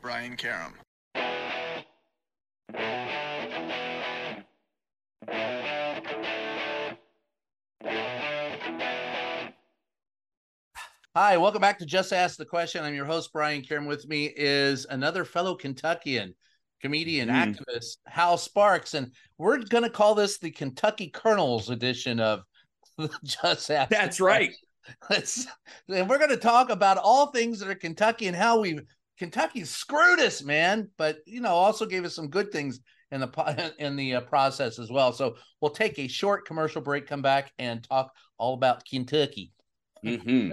Brian Karem. Hi, welcome back to Just Ask the Question. I'm your host, Brian Karem. With me is another fellow Kentuckian, comedian, Mm. activist, Hal Sparks. And we're going to call this the Kentucky Kernels edition of Just Ask. the That's right. Let's, and we're going to talk about all things that are Kentucky and how we Kentucky screwed us, man. But you know, also gave us some good things in the in the uh, process as well. So we'll take a short commercial break, come back, and talk all about Kentucky. hmm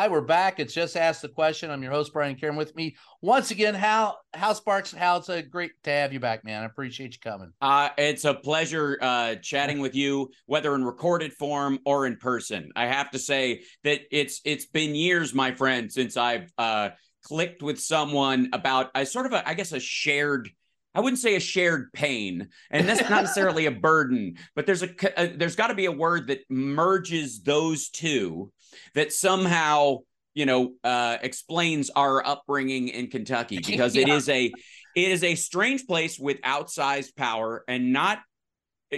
Hi, we're back. It's just ask the question. I'm your host, Brian Karem. With me once again, Hal Hal Sparks. Hal, it's a great to have you back, man. I appreciate you coming. Uh, it's a pleasure uh, chatting with you, whether in recorded form or in person. I have to say that it's it's been years, my friend, since I've uh, clicked with someone about a sort of a, I guess, a shared. I wouldn't say a shared pain, and that's not necessarily a burden, but there's a, a there's got to be a word that merges those two that somehow you know uh, explains our upbringing in Kentucky because it Yeah. is a it is a strange place with outsized power and not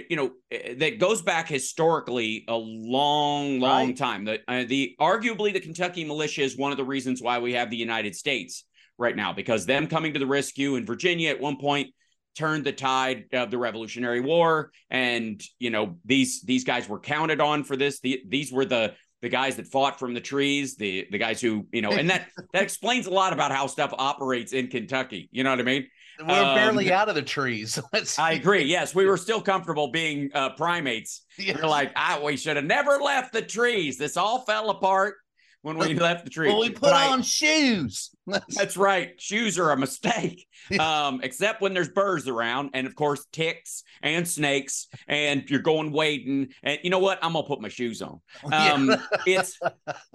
you know eh, that goes back historically a long long Right. time the uh, the arguably the Kentucky militia is one of the reasons why we have the United States right now because them coming to the rescue in Virginia at one point turned the tide of the Revolutionary War and you know these these guys were counted on for this the, these were the the guys that fought from the trees the the guys who you know and that that explains a lot about how stuff operates in Kentucky you know what I mean We're Um, barely out of the trees. Let's I agree. Yes, we were still comfortable being uh, primates. Yes. We're like, ah, we should have never left the trees. This all fell apart when we left the tree. well, we put But I- on shoes. That's right. Shoes are a mistake, um, except when there's birds around, and of course ticks and snakes, and you're going wading. And you know what? I'm gonna put my shoes on. Um, it's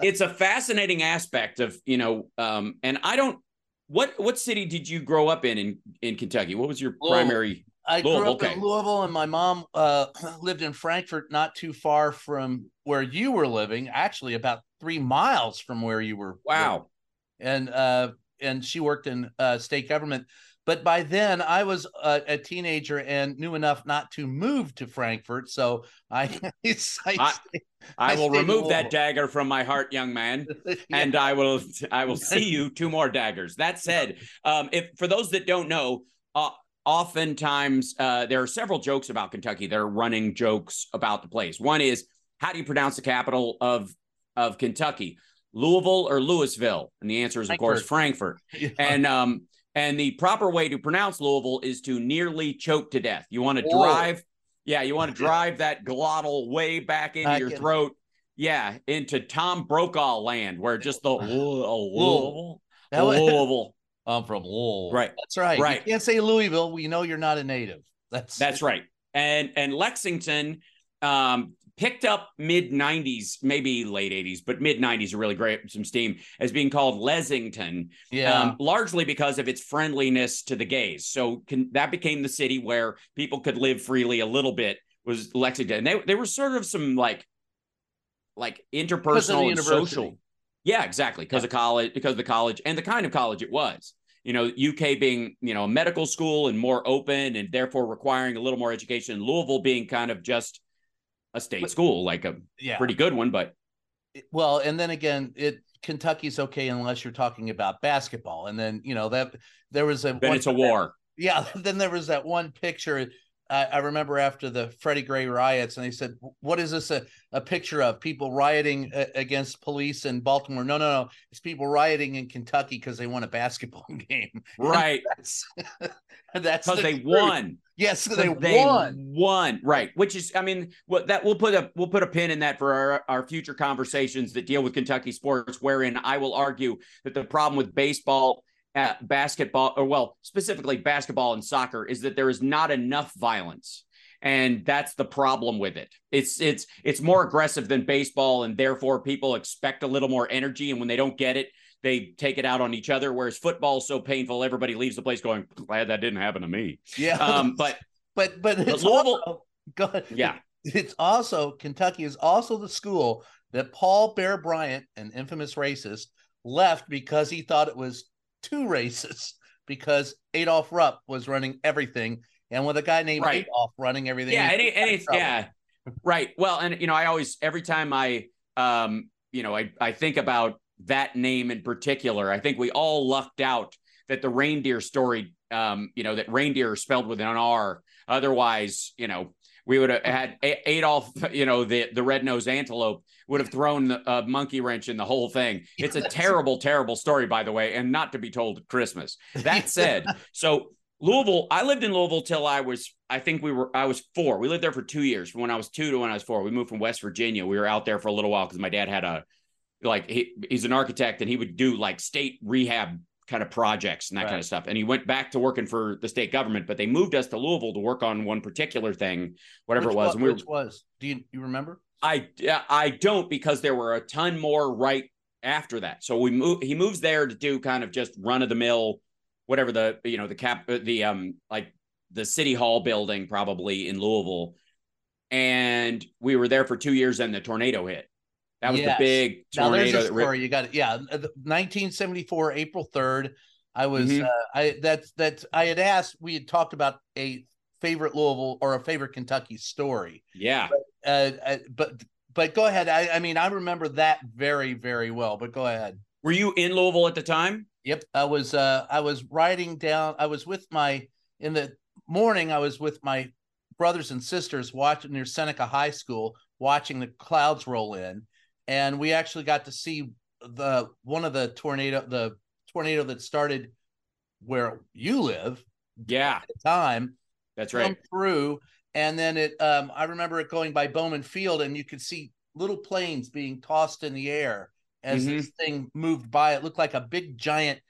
it's a fascinating aspect of you know, um, and I don't. What what city did you grow up in in in Kentucky? What was your Louisville. primary? I grew up okay. in Louisville, and my mom uh, lived in Frankfort, not too far from where you were living. Actually, about three miles from where you were. Wow. and uh and she worked in uh state government but by then i was a, a teenager and knew enough not to move to frankfort so i i, I- I I will remove that dagger from my heart, young man, and I will I will see you two more daggers. That said, um, if for those that don't know, uh, oftentimes uh, there are several jokes about Kentucky. There are running jokes about the place. One is how do you pronounce the capital of of Kentucky, Louisville or Louisville? And the answer is of course Frankfort. And um and the proper way to pronounce Louisville is to nearly choke to death. You want to drive, yeah, you want to drive that glottal way back into Back your in. throat. Yeah, into Tom Brokaw land where just the Louisville, That was- Louisville. I'm from Louisville. Right. that's right Right. you can't say louisville we know you're not a native that's That's right. And and Lexington um picked up mid 90s, maybe late 80s, but mid 90s are really great some steam as being called Lexington. yeah um, largely because of its friendliness to the gays. So can, that became the city where people could live freely a little bit was Lexington. And they they were sort of some like like Because of the interpersonal and social. Yeah, exactly. Because of college, because of the college and the kind of college it was. You know, UK being, you know, a medical school and more open and therefore requiring a little more education. Louisville being kind of just a state But- school, like a Yeah. pretty good one, but Well, and then again, it Kentucky's okay unless you're talking about basketball. And then, you know, that there was a then it's a war. Yeah, then there was that one picture. I, I remember after the Freddie Gray riots, and they said, "What is this a, a picture of? People rioting uh, against police in Baltimore? No, no, no. It's people rioting in Kentucky because they won a basketball game. Right. That's that's Because the they truth. won. Yes, they, They won. won. Right. Which is, I mean, what that we'll put a we'll put a pin in that for our, our future conversations that deal with Kentucky sports, wherein I will argue that the problem with baseball, uh, basketball, or well, specifically basketball and soccer, is that there is not enough violence. And that's the problem with it. It's it's it's more aggressive than baseball, and therefore people expect a little more energy. And when they don't get it, they take it out on each other. Whereas football is so painful, everybody leaves the place going, "Glad that didn't happen to me." Yeah, Um, but but but it's Louisville- also, go yeah, it's also Kentucky is also the school that Paul Bear Bryant, an infamous racist, left because he thought it was too races because Adolf Rupp was running everything, and with a guy named Right. Adolf running everything, yeah, he and, and got in it's trouble. yeah, right. Well, and you know, I always every time I um, you know, I I think about that name in particular, I think we all lucked out that the reindeer story, um, you know, that reindeer is spelled with an R. Otherwise, you know, we would have had Adolf, you know, the the red nosed antelope would have thrown a uh, monkey wrench in the whole thing. It's a terrible, terrible story, by the way, and not to be told at Christmas. That said, so Louisville, I lived in Louisville till I was, I think we were, I was four. We lived there for two years, from when I was two to when I was four. We moved from West Virginia. We were out there for a little while because my dad had a, like, he, he's an architect and he would do like state rehab kind of projects and that kind of stuff. And he went back to working for the state government, but they moved us to Louisville to work on one particular thing, whatever Which it was. wa- and we were, which was? Do you you remember? I I don't because there were a ton more right after that. So we move. He moves there to do kind of just run of the mill, whatever the you know the cap uh, the um like the city hall building probably in Louisville, and we were there for two years. And the tornado hit. That was Yes. the big Now tornado. ripped- story. You got it. Yeah, uh, 1974, April 3rd. I was Mhm. uh, I that's that's I had asked. We had talked about a favorite Louisville or a favorite Kentucky story. yeah, uh, uh, but but go ahead. I, I mean, I remember that very very well. But go ahead. were you in Louisville at the time? Yep, I was uh, I was riding down. I was with my in the morning. I was with my brothers and sisters watching near Seneca High School, watching the clouds roll in, and we actually got to see the one of the tornado the tornado that started where you live Yeah, at the time that's right. through and then it um i remember it going by bowman field and you could see little planes being tossed in the air as Mhm. this thing moved by it looked like a big giant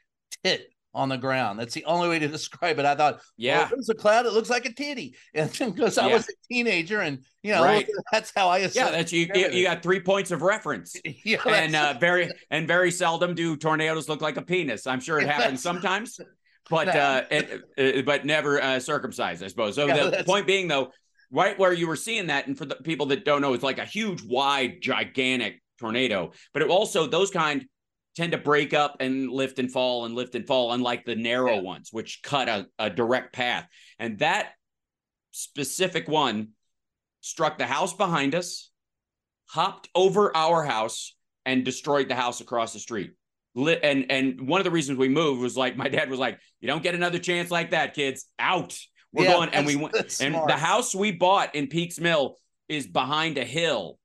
tit on the ground that's the only way to describe it i thought Yeah, yeah there's a cloud it looks like a titty and because i Yeah. was a teenager and you know Right. that's how i yeah. That's you. You you got three points of reference. yeah, and uh, very and very seldom do tornadoes look like a penis. I'm sure it happens sometimes, but uh, it, uh, but never uh, circumcised, I suppose. So Yeah, the point being, though, right where you were seeing that, and for the people that don't know, it's like a huge, wide, gigantic tornado. But it also those kind tend to break up and lift and fall and lift and fall, unlike the narrow Yeah. ones, which cut a, a direct path. And that specific one struck the house behind us, hopped over our house, and destroyed the house across the street. And and one of the reasons we moved was like my dad was like, "You don't get another chance like that, kids. Out. We're Yeah, going." And we went. And smart. the house we bought in Peaks Mill is behind a hill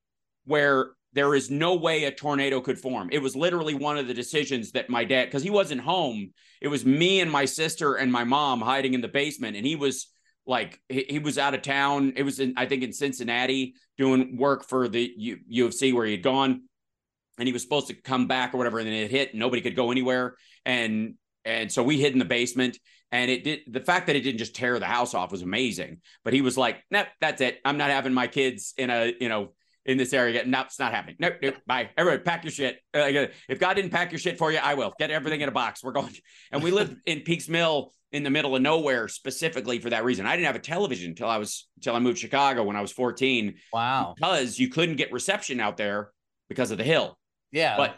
where there is no way a tornado could form. It was literally one of the decisions that my dad, because he wasn't home, it was me and my sister and my mom hiding in the basement, and he was like he, he was out of town. It was in I think in Cincinnati doing work for the U, U of C where he had gone, and he was supposed to come back or whatever, and then it hit. And nobody could go anywhere, and and so we hid in the basement. And it did the fact that it didn't just tear the house off was amazing. But he was like, "Nope, that's it. I'm not having my kids in a you know." In this area, no, it's not happening. Nope, nope. Bye, everybody. Pack your shit. Uh, if God didn't pack your shit for you, I will. Get everything in a box. We're going. And we lived in Peaks Mill in the middle of nowhere specifically for that reason. I didn't have a television until I was until I moved to Chicago when I was 14 wow because you couldn't get reception out there because of the hill. yeah But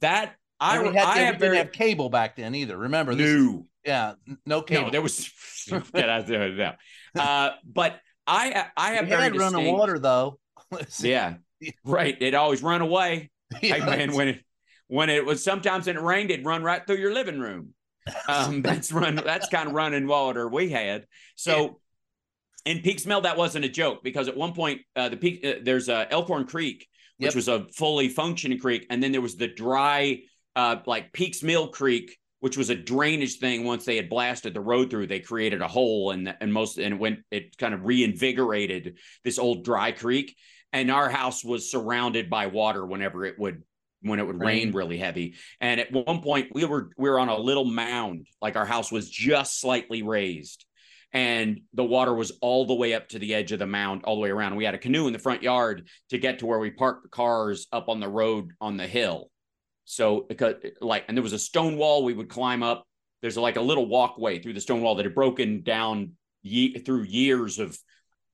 that I had, I have didn't very have cable back then either remember this no yeah no cable no there was get out there no. Uh, but I I have had running distinct, water though Yeah, right. It always run away. Hey man, when it when it was sometimes when it rained, it'd run right through your living room. Um, that's run. That's kind of running water we had. So, in Peaks Mill, that wasn't a joke because at one point, uh, the peak uh, there's uh, Elkhorn Creek, which Yep. was a fully functioning creek, and then there was the dry, uh, like Peaks Mill Creek, which was a drainage thing. Once they had blasted the road through, they created a hole, and and most and it went it kind of reinvigorated this old dry creek. And our house was surrounded by water whenever it would when it would rain Rain. really heavy. And at one point, we were we were on a little mound, like our house was just slightly raised, and the water was all the way up to the edge of the mound, all the way around. We had a canoe in the front yard to get to where we parked the cars up on the road on the hill. So, because like, and there was a stone wall we would climb up. There's like a little walkway through the stone wall that had broken down ye- through years of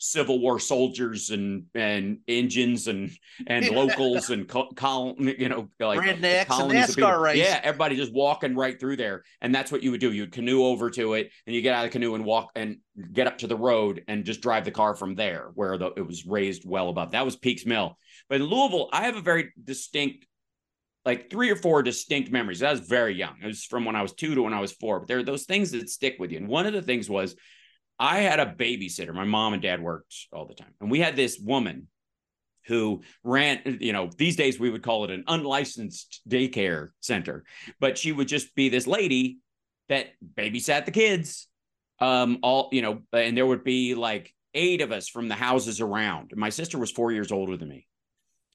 Civil War soldiers and and engines and and locals and co- col- you know like Rednecks and colonies of NASCAR people. race. Yeah, everybody just walking right through there, and that's what you would do. You'd canoe over to it, and you get out of the canoe and walk and get up to the road and just drive the car from there, where the, it was raised well above. That was Peaks Mill. But in Louisville, I have a very distinct, like three or four distinct memories. I was very young. It was from when I was two to when I was four. But there are those things that stick with you. And one of the things was I had a babysitter. My mom and dad worked all the time, and we had this woman who ran, you know, these days we would call it an unlicensed daycare center, but she would just be this lady that babysat the kids. Um, all, you know, and there would be like eight of us from the houses around. My sister was four years older than me.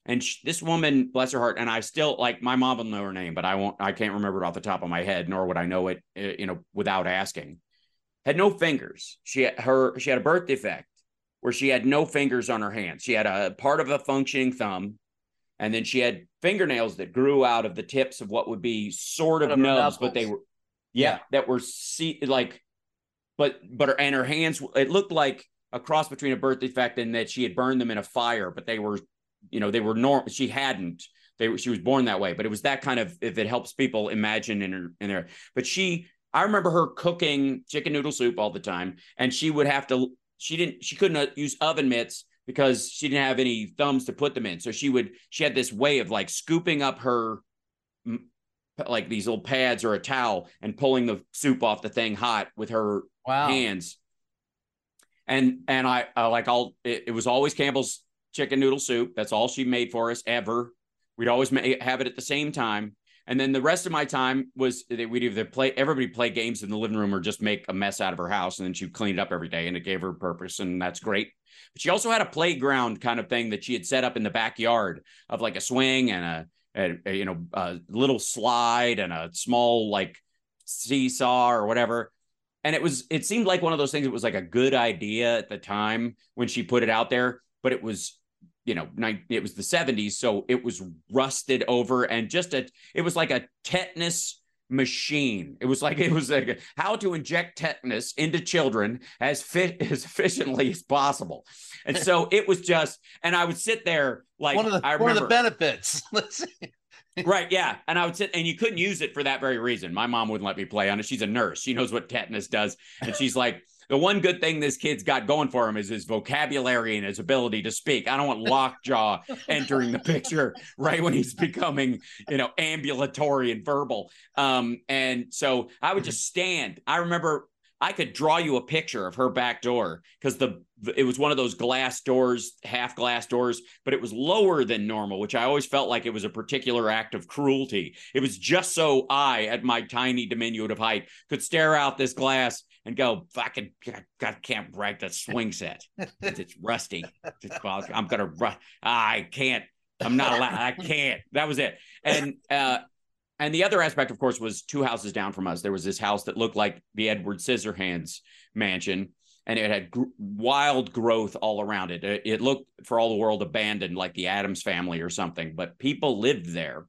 And sh this woman, bless her heart, and I still like my mom will know her name, but I won't, I can't remember it off the top of my head, nor would I know it, uh, you know, without asking. Had no fingers. She had her, she had a birth defect where she had no fingers on her hands. She had a part of a functioning thumb, and then she had fingernails that grew out of the tips of what would be sort of of nubs, but they were yeah, Yeah. that were see like but but her and her hands it looked like a cross between a birth defect and that she had burned them in a fire, but they were you know, they were normal she hadn't. They were she was born that way, but it was that kind of if it helps people imagine in her in there. But she I remember her cooking chicken noodle soup all the time, and she would have to. She didn't. She couldn't uh, use oven mitts because she didn't have any thumbs to put them in. So she would. She had this way of like scooping up her, like these little pads or a towel, and pulling the soup off the thing hot with her Wow. hands. And and I, I like I'll. It, it was always Campbell's chicken noodle soup. That's all she made for us ever. We'd always ma- have it at the same time. And then the rest of my time was that we'd either play, everybody play games in the living room or just make a mess out of her house. And then she'd clean it up every day and it gave her purpose. And that's great. But she also had a playground kind of thing that she had set up in the backyard of like a swing and a, a, a, uh, you know, a little slide and a small like seesaw or whatever. And it was, it seemed like one of those things It was like a good idea at the time when she put it out there, but it was you know, it was the 70s, so it was rusted over and just a it was like a tetanus machine. It was like it was like how to inject tetanus into children as fit as efficiently as possible. And so it was just and I would sit there like one of the I one of the benefits. Right yeah and i would sit and you couldn't use it for that very reason my mom wouldn't let me play on it she's a nurse she knows what tetanus does and she's like the one good thing this kid's got going for him is his vocabulary and his ability to speak. I don't want lockjaw entering the picture right when he's becoming you know ambulatory and verbal. Um and so i would just stand. I remember I could draw you a picture of her back door because the it was one of those glass doors, half glass doors, but it was lower than normal, which I always felt like it was a particular act of cruelty. It was just so I, at my tiny diminutive height, could stare out this glass and go, "Fucking, God, God can't break the swing set. It's rusty. It's, well, I'm gonna, ru- I can't. I'm not allowed. I can't." That was it. And uh, and the other aspect, of course, was two houses down from us. There was this house that looked like the Edward Scissorhands mansion, and it had gr- wild growth all around it. it. It looked, for all the world, abandoned, like the Addams family or something. But people lived there,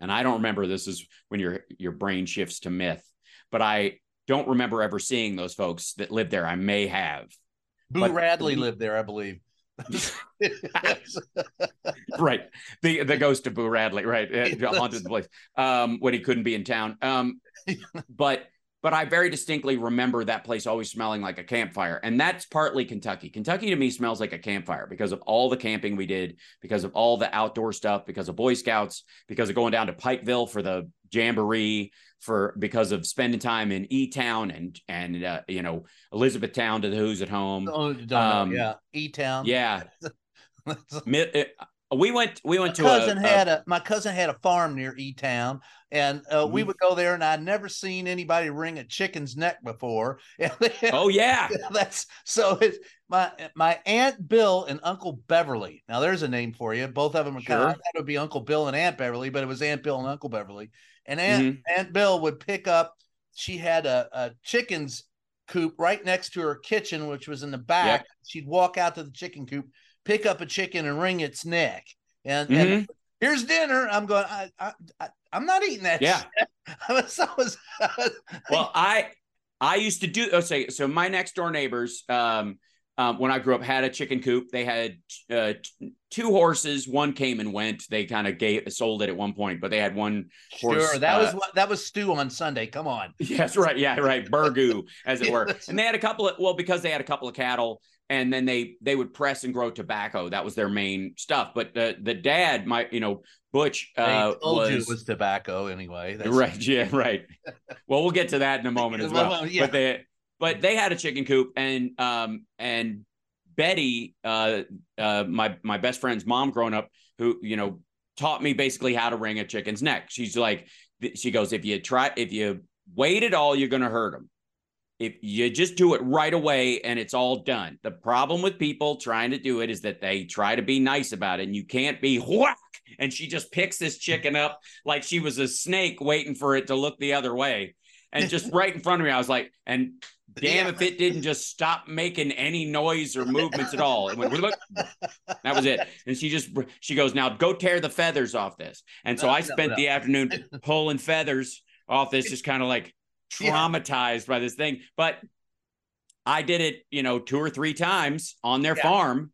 and I don't remember. This is when your your brain shifts to myth, but I don't remember ever seeing those folks that lived there. I may have. Boo But- Radley lived there, I believe. right the the ghost of boo radley right It haunted the place um when he couldn't be in town um but but I very distinctly remember that place always smelling like a campfire. And that's partly Kentucky. Kentucky to me smells like a campfire because of all the camping we did, because of all the outdoor stuff, because of Boy Scouts, because of going down to Pikeville for the jamboree, for because of spending time in E Town and and uh, you know Elizabethtown to the Who's at Home. Oh. Um, yeah, E Town. Yeah, uh, we went we my went to cousin a, a- had a my cousin had a farm near E Town, and uh, we Mhm. would go there, and I'd never seen anybody wring a chicken's neck before. oh yeah that's so. It's my my aunt Bill and Uncle Beverly. Now there's a name for you. Both of them are kind of. It would be Uncle Bill and Aunt Beverly, but it was Aunt Bill and Uncle Beverly. And Aunt Mm-hmm. Aunt Bill would pick up. She had a, a chicken's coop right next to her kitchen, which was in the back. She'd walk out to the chicken coop, pick up a chicken, and wring its neck. And, and Mhm. here's dinner. I'm going. I, I, I I'm not eating that. Yeah. shit. I was. I was well i i used to do oh say so my next door neighbors um um, when I grew up, had a chicken coop. They had uh, two horses. One came and went. They kind of sold it at one point, but they had one horse. sure. That was uh, what that was stew on Sunday. Come on. Yes, right. Yeah, right. Burgoo, as it were. And they had a couple of well, because they had a couple of cattle, and then they they would press and grow tobacco. That was their main stuff. But the the dad, my you know, Butch, uh, was, was tobacco anyway. That's- right. Yeah, right. well, we'll get to that in a moment as well. Well, yeah. But they but they had a chicken coop, and um and Betty, uh, uh, my my best friend's mom, growing up, who you know taught me basically how to wring a chicken's neck. She's like, she goes, if you try, if you wait at all, you're gonna hurt them. If you just do it right away and it's all done. The problem with people trying to do it is that they try to be nice about it, and you can't be whack. And she just picks this chicken up like she was a snake waiting for it to look the other way. And just right in front of me, I was like, and damn Yeah. if it didn't just stop making any noise or movements at all. It went, look, that was it. And she just she goes, now go tear the feathers off this. And so No, I spent no. the afternoon pulling feathers off this, just kind of like Yeah. traumatized by this thing. But I did it, you know, two or three times on their Yeah. farm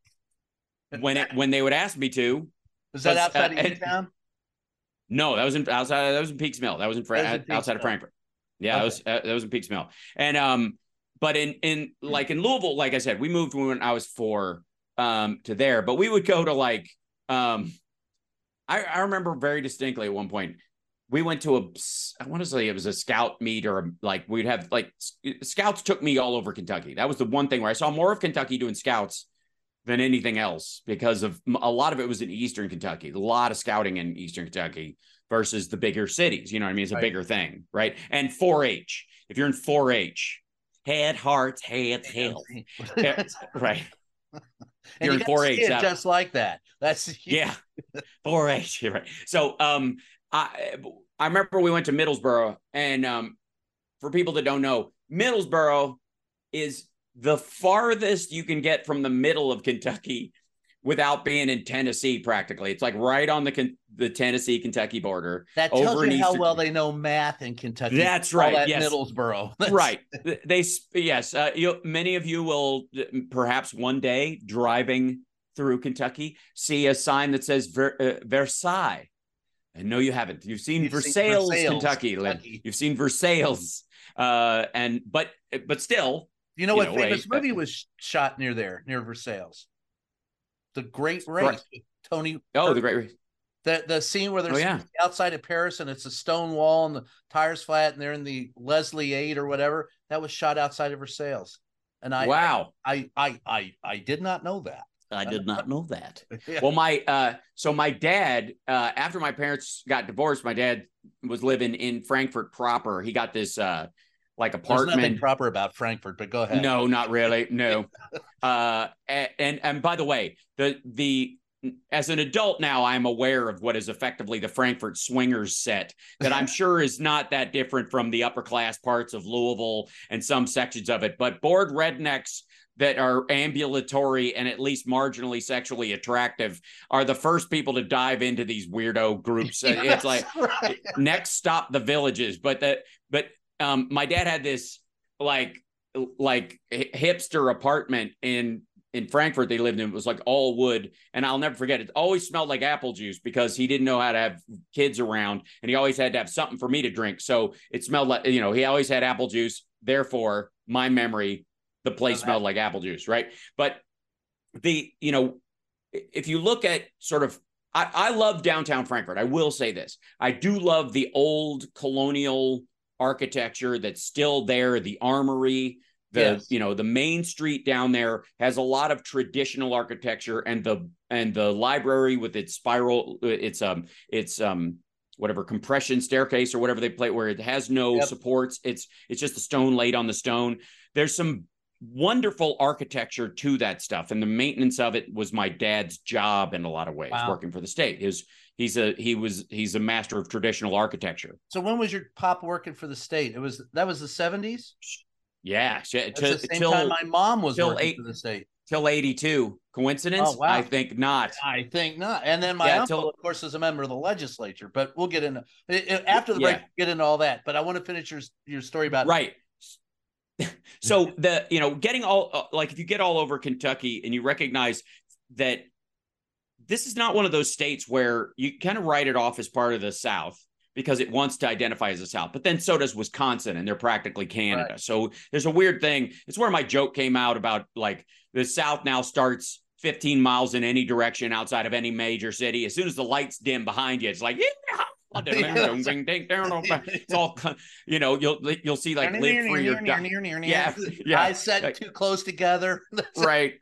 when it when they would ask me to. Was that outside uh, of E-Town? No, that was in outside. That was in Peaks Mill. That was in, That was in outside of Mill. Frankfort. Yeah, that was uh, that was in Peaks Mill. And um, but in in like in Louisville, like I said, we moved when I was four um to there, but we would go to like um, I I remember very distinctly at one point we went to a I want to say it was a scout meet or a, like we'd have like scouts took me all over Kentucky. That was the one thing where I saw more of Kentucky doing scouts than anything else because of a lot of it was in Eastern Kentucky. A lot of scouting in Eastern Kentucky versus the bigger cities. You know what I mean? It's a Right. bigger thing, right? And 4-H. If you're in 4-H, head, hearts, heads, health. Right. and You're you in 4-H, skin that- just like that. That's Yeah. 4-H. Right. So um I I remember we went to Middlesboro and um for people that don't know, Middlesboro is the farthest you can get from the middle of Kentucky without being in Tennessee practically. It's like right on the the Tennessee Kentucky border. That tells you how Eastern- well they know math in Kentucky. That's right. that yes. Middlesboro. That's- right. They yes, uh, you many of you will uh, perhaps one day driving through Kentucky see a sign that says Ver, uh, Versailles. And no, you haven't. You've seen You've seen Versailles, Versailles, Kentucky. Lynn. Kentucky. You've seen Versailles. Uh, and but but still, You know You what know, famous wait, movie was shot near there, near Versailles? The Great Race. Right. with Tony. oh, the great. Race. The the scene where they're Oh, yeah. outside of Paris and it's a stone wall and the tires flat and they're in the Leslie Eight or whatever. That was shot outside of Versailles. And I wow, I I I I did not know that. I did not know that. Yeah. Well, my uh, so my dad, uh, after my parents got divorced, my dad was living in Frankfort proper. He got this uh, like There's nothing apartment. proper about Frankfort, but go ahead. No, not really. No. uh, and and by the way, the the as an adult now, I'm aware of what is effectively the Frankfort swingers set that I'm sure is not that different from the upper class parts of Louisville and some sections of it. But bored rednecks that are ambulatory and at least marginally sexually attractive are the first people to dive into these weirdo groups. It's like right. next stop the villages but that but um my dad had this like like hipster apartment in in Frankfort they lived in it was like all wood, and I'll never forget it. Always smelled like apple juice because he didn't know how to have kids around, and he always had to have something for me to drink. So it smelled like you know he always had apple juice. Therefore, my memory, the place smelled like apple juice, right? But the you know if you look at sort of I, I love downtown Frankfort. I will say this. I do love the old colonial architecture that's still there, the armory, the Yes. you know, the main street down there has a lot of traditional architecture and the and the library with its spiral it's um it's um whatever compression staircase or whatever they play where it has no Yep. supports. It's it's just a stone laid on the stone. There's some wonderful architecture to that stuff and the maintenance of it was my dad's job in a lot of ways Wow. working for the state his he's a he was he's a master of traditional architecture So when was your pop working for the state? It was that was the seventies. yeah That's till, the same till, time my mom was working eight- for the state. till 82 coincidence Oh, wow. i think not I think not. And then my Yeah, uncle, till- of course, is a member of the legislature. But we'll get into after the break. Yeah. we'll Get into all that. But I want to finish your your story about right so the you know getting all uh, like if you get all over kentucky and you recognize that this is not one of those states where you kind of write it off as part of the south because it wants to identify as the south but then so does wisconsin and they're practically canada. So there's a weird thing. It's where my joke came out about like the south now starts 15 miles in any direction outside of any major city. As soon as the lights dim behind you it's like yeah it's all you know you'll you'll see like live free or die. Yeah. Yeah. I said Like- too close together. right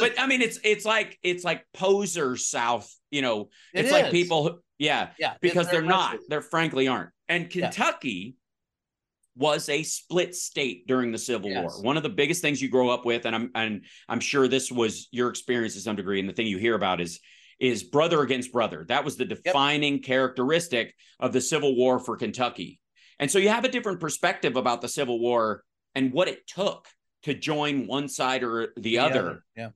but i mean it's it's like it's like poser south you know It it's like people who, yeah yeah, because they're not is. they're frankly aren't and Yeah. kentucky was a split state during the civil Yes. war one of the biggest things you grow up with and i'm and i'm sure this was your experience to some degree and the thing you hear about is is brother against brother that was the defining characteristic of the civil war for kentucky and so you have a different perspective about the civil war and what it took to join one side or the, other Yeah.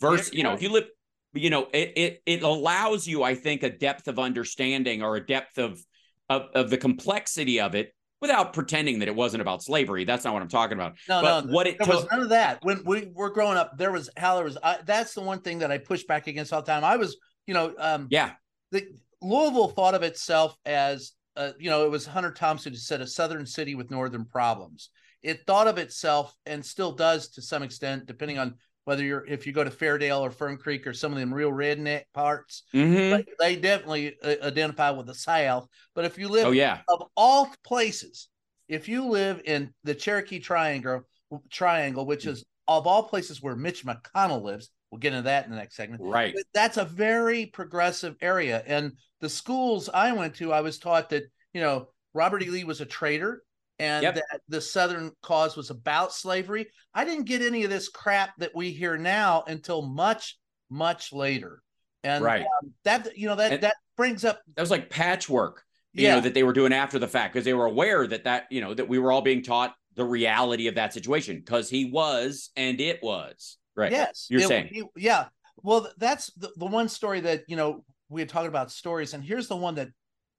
Versus Yeah, you know if you live you know it, it it allows you i think a depth of understanding or a depth of of, of the complexity of it without pretending that it wasn't about slavery that's not what i'm talking about No, but no, what it there was none of that. When we were growing up, there was how there was. I, that's the one thing that I push back against all the time. I was, you know, um, yeah the Louisville thought of itself as, uh, you know, it was Hunter Thompson who said a southern city with northern problems. It thought of itself and still does to some extent, depending on whether you're if you go to Fairdale or Fern Creek or some of them real redneck parts. Mhm. They, they definitely uh, identify with the South. But if you live oh yeah of all places, if you live in the Cherokee Triangle, Triangle, which is of all places where Mitch McConnell lives, we'll get into that in the next segment. right But that's a very progressive area, and the schools I went to, I was taught that you know Robert E. Lee was a traitor, and Yep. that the Southern cause was about slavery. I didn't get any of this crap that we hear now until much, much later, and Right. um, that you know that And- that brings up that was like patchwork you Yeah. know that they were doing after the fact because they were aware that that you know that we were all being taught the reality of that situation because he was and it was right Yes, You're it- saying. he- yeah. Well, that's the, the one story that you know we had talked about stories, and here's the one that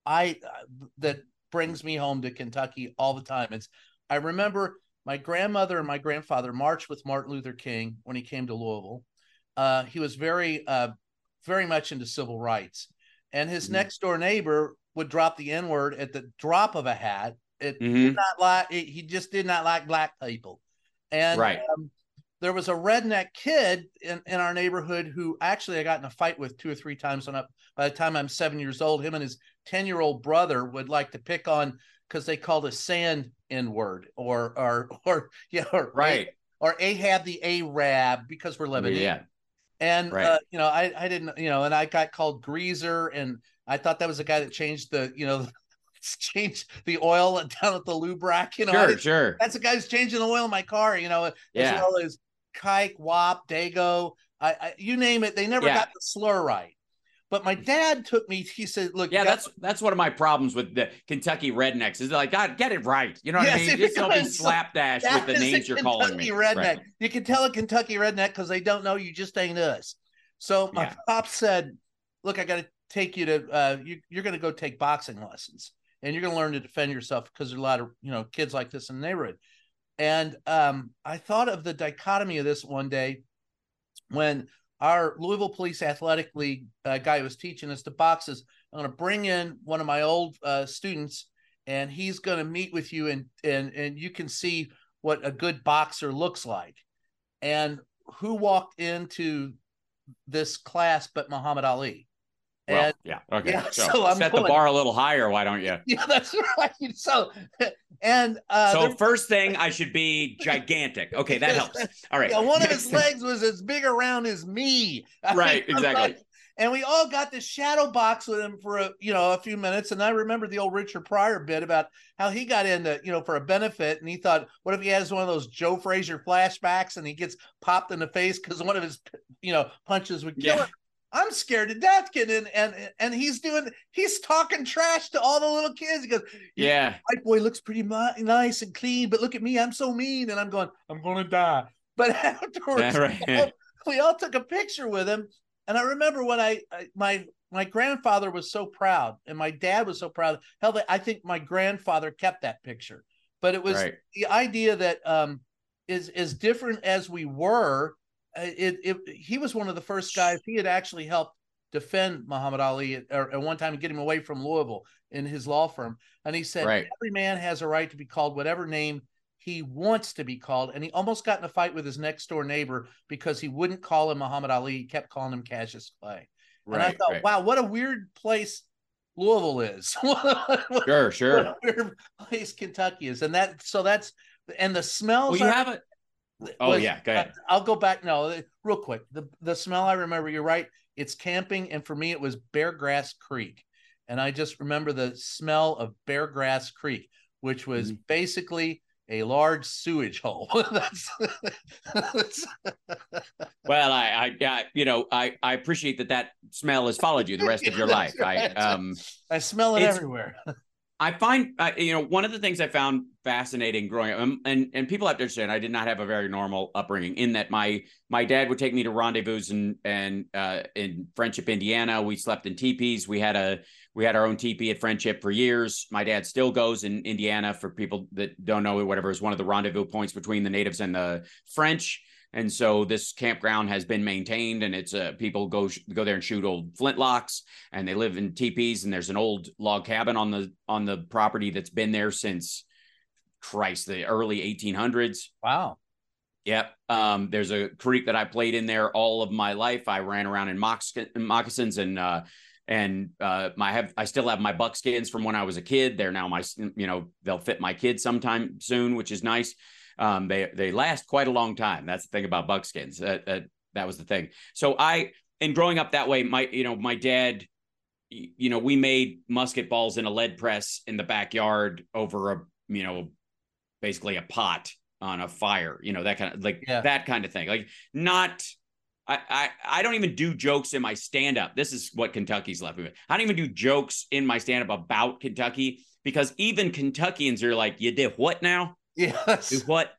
I uh, that brings me home to Kentucky all the time. It's I remember my grandmother and my grandfather marched with Martin Luther King when he came to Louisville. Uh, he was very, uh, very much into civil rights, and his Mhm. next door neighbor would drop the N word at the drop of a hat. It Mhm. did not like he just did not like black people, and Right. um, there was a redneck kid in, in our neighborhood who actually I got in a fight with two or three times on up. By the time I'm seven years old, him and his 10 year old brother would like to pick on because they called a sand N word or, or, or, yeah, or, right or Ahab the Arab because we're Lebanese. yeah And, Right. uh, you know, I, I didn't, you know, and I got called greaser and I thought that was the guy that changed the, you know, changed the oil down at the lube rack, you know, sure sure that's the guy who's changing the oil in my car, you know, yeah. as well as Kike, Wop, Dago, I, I you name it. They never Yeah. got the slur right. But my dad took me, he said, look, yeah that's that's one of my problems with the kentucky rednecks is like god get it right you know what Yes, i mean just don't be slapdash with the names you're calling me redneck. Right. You can tell a Kentucky redneck because they don't know you just ain't us. So my Yeah. pop said, look, I got to take you to, uh, you, you're going to go take boxing lessons and you're going to learn to defend yourself because there's a lot of, you know, kids like this in the neighborhood. And um, I thought of the dichotomy of this one day. when our Louisville Police Athletic League uh, guy was teaching us to boxes, I'm going to bring in one of my old uh, students, and he's going to meet with you, and and and you can see what a good boxer looks like. And who walked into this class but Muhammad Ali? Well, And yeah. Okay. yeah, so, so I'm set the bar a little higher, why don't you? yeah, that's right. So, and uh, so there- first thing, I should be gigantic. Okay, that helps. All right. yeah, one of his legs was as big around as me. I Right, mean, exactly. like- and we all got to shadow box with him for a you know a few minutes. And I remember the old Richard Pryor bit about how he got into you know for a benefit, and he thought, what if he has one of those Joe Frazier flashbacks and he gets popped in the face because one of his you know punches would kill Yeah. him. I'm scared to death, kid, and and and he's doing he's talking trash to all the little kids. He goes, Yeah. my boy looks pretty nice and clean, but look at me, I'm so mean. And I'm going, I'm going to die. But afterwards, Yeah, right. we, all, we all took a picture with him. And I remember when I, I my my grandfather was so proud, and my dad was so proud. Hell, I think my grandfather kept that picture. But it was Right. the idea that um, is as different as we were. Uh, It, it he was one of the first guys. He had actually helped defend Muhammad Ali at, at one time and get him away from Louisville in his law firm. And he said, Right. every man has a right to be called whatever name he wants to be called. And he almost got in a fight with his next door neighbor because he wouldn't call him Muhammad Ali. He kept calling him Cassius Clay. and I thought, right. wow, what a weird place Louisville is. what Sure, a sure. weird place Kentucky is. And that, so that's, and the smells. Well, you are- have it. Oh, was- yeah, go ahead. I'll go back. No, real quick. The the smell I remember. You're right. It's camping, and for me, it was Beargrass Creek, and I just remember the smell of Beargrass Creek, which was Mm-hmm. basically a large sewage hole. that's, that's- Well, I, I, yeah, you know, I, I appreciate that that smell has followed you the rest of your life. That's I, right. um, I smell it everywhere. I find, uh, you know, one of the things I found fascinating growing up, um, and and people have to understand, I did not have a very normal upbringing. In that, my my dad would take me to rendezvous and and uh, in Friendship, Indiana. We slept in teepees. We had a we had our own teepee at Friendship for years. My dad still goes in Indiana. For people that don't know, whatever is one of the rendezvous points between the natives and the French. And so this campground has been maintained, and it's uh, people go sh- go there and shoot old flintlocks, and they live in teepees. And there's an old log cabin on the on the property that's been there since Christ the early 1800s. Wow. Yep. Um, there's a creek that I played in there all of my life. I ran around in moccasins, moccasins and uh, and uh, my have I still have my buckskins from when I was a kid. They're now my you know they'll fit my kids sometime soon, which is nice. Um, they they last quite a long time. That's the thing about buckskins. That that that was the thing. So I and growing up that way, my you know my dad, you know we made musket balls in a lead press in the backyard over a you know basically a pot on a fire. You know that kind of like Yeah. that kind of thing. Like not. I, I, I don't even do jokes in my stand up. This is what Kentucky's left me with. I don't even do jokes in my stand up about Kentucky because even Kentuckians are like, you did what now? Yes. Do what?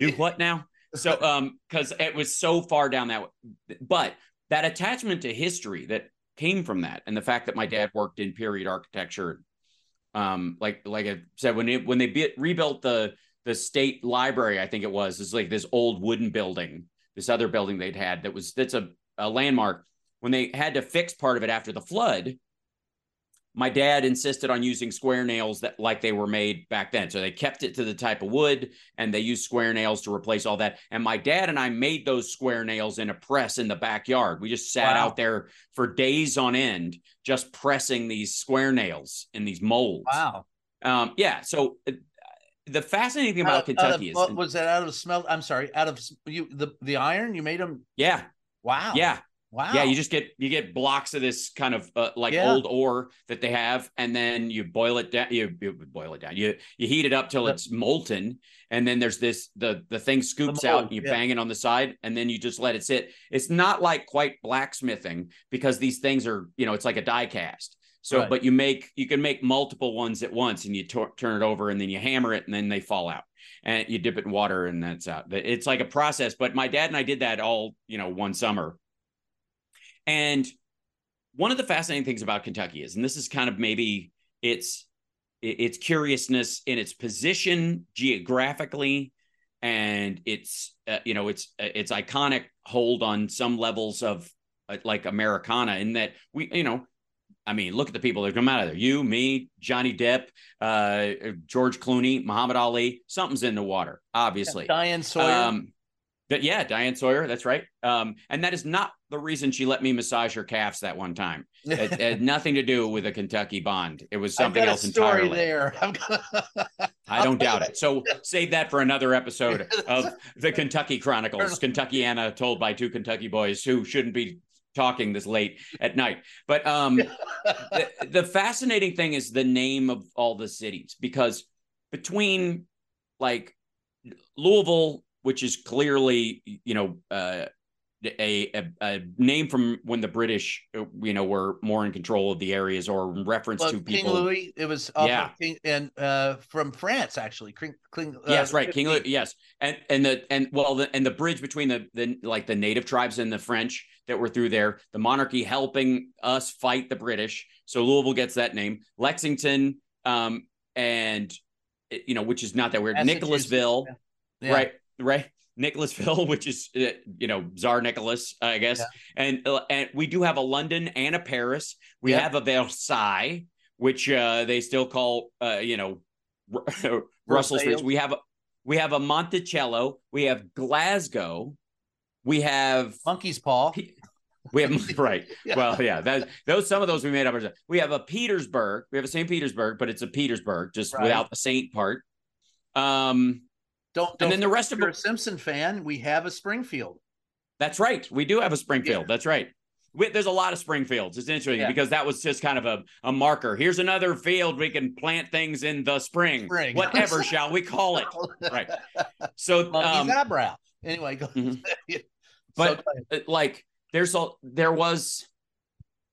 do what now? So um because it was so far down that way. But that attachment to history that came from that and the fact that my dad worked in period architecture um like like I said when it when they be, rebuilt the the state library I think it was it's like this old wooden building this other building they'd had that was that's a, a landmark when they had to fix part of it after the flood my dad insisted on using square nails that like they were made back then. So they kept it to the type of wood and they used square nails to replace all that. And my dad and I made those square nails in a press in the backyard. We just sat Wow. out there for days on end, just pressing these square nails in these molds. Wow. Um, yeah. So uh, the fascinating thing Out about Kentucky of- is, what was that out of smelt? I'm sorry, out of you the the iron you made them. yeah, Wow. yeah. Wow. Yeah, you just get you get blocks of this kind of uh, like Yeah. old ore that they have, and then you boil it down. You, you boil it down. You you heat it up till it's molten, and then there's this the the thing scoops mold, out, and you yeah. bang it on the side, and then you just let it sit. It's not like quite blacksmithing because these things are you know it's like a die cast. So, Right. but you make you can make multiple ones at once, and you turn it over, and then you hammer it, and then they fall out, and you dip it in water, and that's out. It's like a process. But my dad and I did that all you know one summer and one of the fascinating things about Kentucky is, and this is kind of maybe its its curiousness in its position geographically and it's uh, you know it's uh, it's iconic hold on some levels of uh, like Americana in that we you know I mean, look at the people that come out of there. You, me, Johnny Depp, uh, George Clooney, Muhammad Ali. Something's in the water, obviously. Diane Sawyer. Um, yeah, Diane Sawyer. That's right. Um, and that is not the reason she let me massage her calves that one time. It, it had nothing to do with a Kentucky bond. It was something else entirely. there. Gonna- I don't doubt it. So save that for another episode of the Kentucky Chronicles, Kentuckiana told by two Kentucky boys who shouldn't be talking this late at night. But um, the, the fascinating thing is the name of all the cities because between like Louisville, which is clearly you know uh, a, a a name from when the British uh, you know were more in control of the areas or in reference well, to King people. Louis. It was Yeah. King, and uh, from France actually. King, King, uh, yes, right, King Louis. Yes, and and the and well, the, and the bridge between the the like the native tribes and the French that were through there. The monarchy helping us fight the British, so Louisville gets that name. Lexington, um, and eh, you know, which is not that weird. Nicholasville, Yeah. right, right. Nicholasville, which is uh, you know Tsar Nicholas, I guess, Yeah. and uh, and we do have a London and a Paris. We Yeah. have a Versailles, which uh, they still call uh, you know Russell Streets. Versailles. We have a we have a Monticello. We have Glasgow. We have Monkey's paw. we have right. Yeah. Well, yeah, that those some of those we made up. ourselves. We have a Petersburg. We have a St. Petersburg, but it's a Petersburg just Right. without the Saint part. Um, Don't, don't and then the rest if of you're a. Simpson fan, we have a Springfield. That's right. We do have a Springfield. That's right. We, there's a lot of Springfields. It's interesting Yeah. because that was just kind of a, a marker. Here's another field we can plant things in the spring. Spring. Whatever shall we call it? Right. So, um, eyebrow. Anyway, go. Mhm. So But- go uh, like there's a there was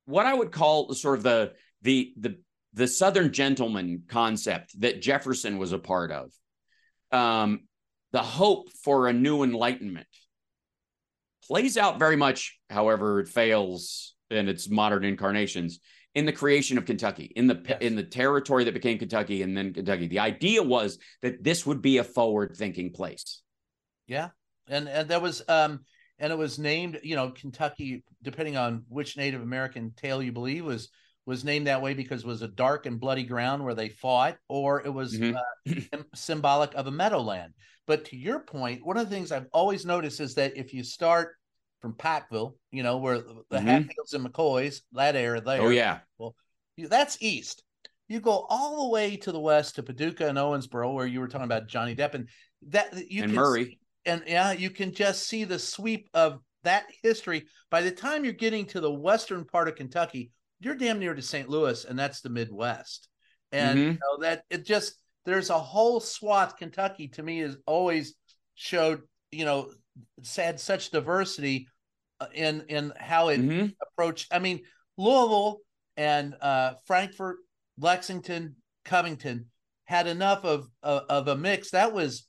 what I would call sort of the the the the Southern gentleman concept that Jefferson was a part of. Um, the hope for a new enlightenment plays out very much, however, it fails in its modern incarnations in the creation of Kentucky, in the Yes. in the territory that became Kentucky and then Kentucky. The idea was that this would be a forward-thinking place. Yeah, and and that was um and it was named you know Kentucky depending on which Native American tale you believe was was named that way because it was a dark and bloody ground where they fought or it was Mhm. uh, symbolic of a meadowland. But to your point, one of the things I've always noticed is that if you start from Pikeville, you know where the Mhm. Hatfields and McCoys that area there, Oh yeah, Well, that's east. You go all the way to the west to Paducah and Owensboro, where you were talking about Johnny Depp, and that you and can Murray. see- and yeah, you can just see the sweep of that history. By the time you're getting to the western part of Kentucky, you're damn near to St. Louis, and that's the Midwest. And Mhm. you know that it just there's a whole swath. Kentucky to me has always showed you know had such diversity uh, in in how it Mhm. approach. I mean, Louisville and uh, Frankfort, Lexington, Covington had enough of, of of a mix that was,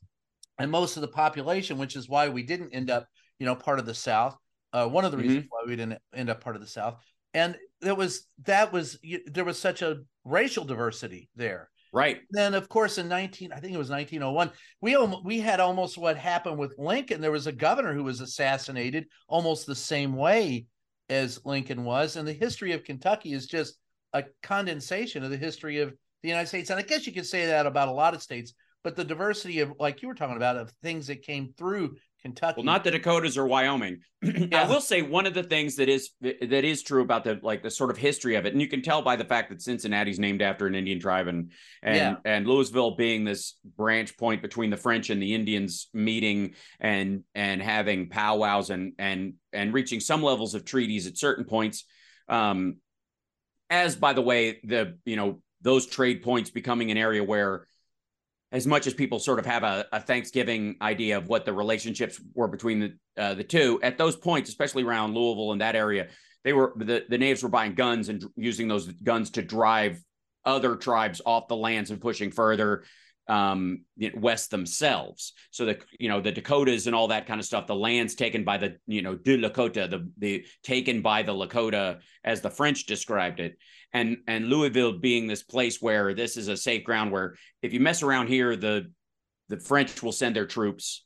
and most of the population, which is why we didn't end up, you know, part of the South. Uh, one of the reasons why we didn't end up part of the South, and there was that was you- there was such a racial diversity there. Right. then of course in 19 i think it was 1901 we almost, we had almost what happened with lincoln. There was a governor who was assassinated almost the same way as lincoln was. And the history of kentucky is just a condensation of the history of the united states. And i guess you could say that about a lot of states but the diversity of like you were talking about of things that came through kentucky Well, not the Dakotas or Wyoming. I will say one of the things that is that is true about the like the sort of history of it, and you can tell by the fact that Cincinnati's named after an Indian tribe, and and Yeah. and Louisville being this branch point between the French and the Indians meeting and and having powwows and and and reaching some levels of treaties at certain points. Um, as by the way, the you know those trade points becoming an area where as much as people sort of have a, a Thanksgiving idea of what the relationships were between the uh, the two, at those points, especially around Louisville and that area, they were the, the natives were buying guns and using those guns to drive other tribes off the lands and pushing further um west themselves. So the you know the dakotas and all that kind of stuff the lands taken by the you know de lakota the the taken by the lakota as the french described it and and louisville being this place where this is a safe ground where if you mess around here the the french will send their troops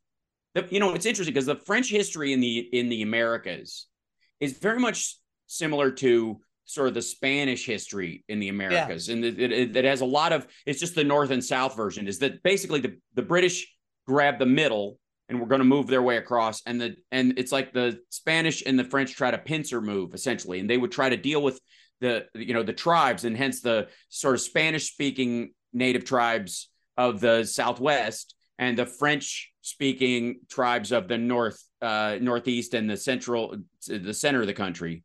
the, you know it's interesting because the French history in the in the Americas is very much similar to sort of the Spanish history in the Americas, yeah. and it, it, it, has a lot of. It's just the North and South version. Is that basically the the British grab the middle and we're going to move their way across, and the and it's like the Spanish and the French try to pincer move essentially, and they would try to deal with the you know the tribes, and hence the sort of Spanish speaking native tribes of the Southwest and the French speaking tribes of the north uh, northeast and the central the center of the country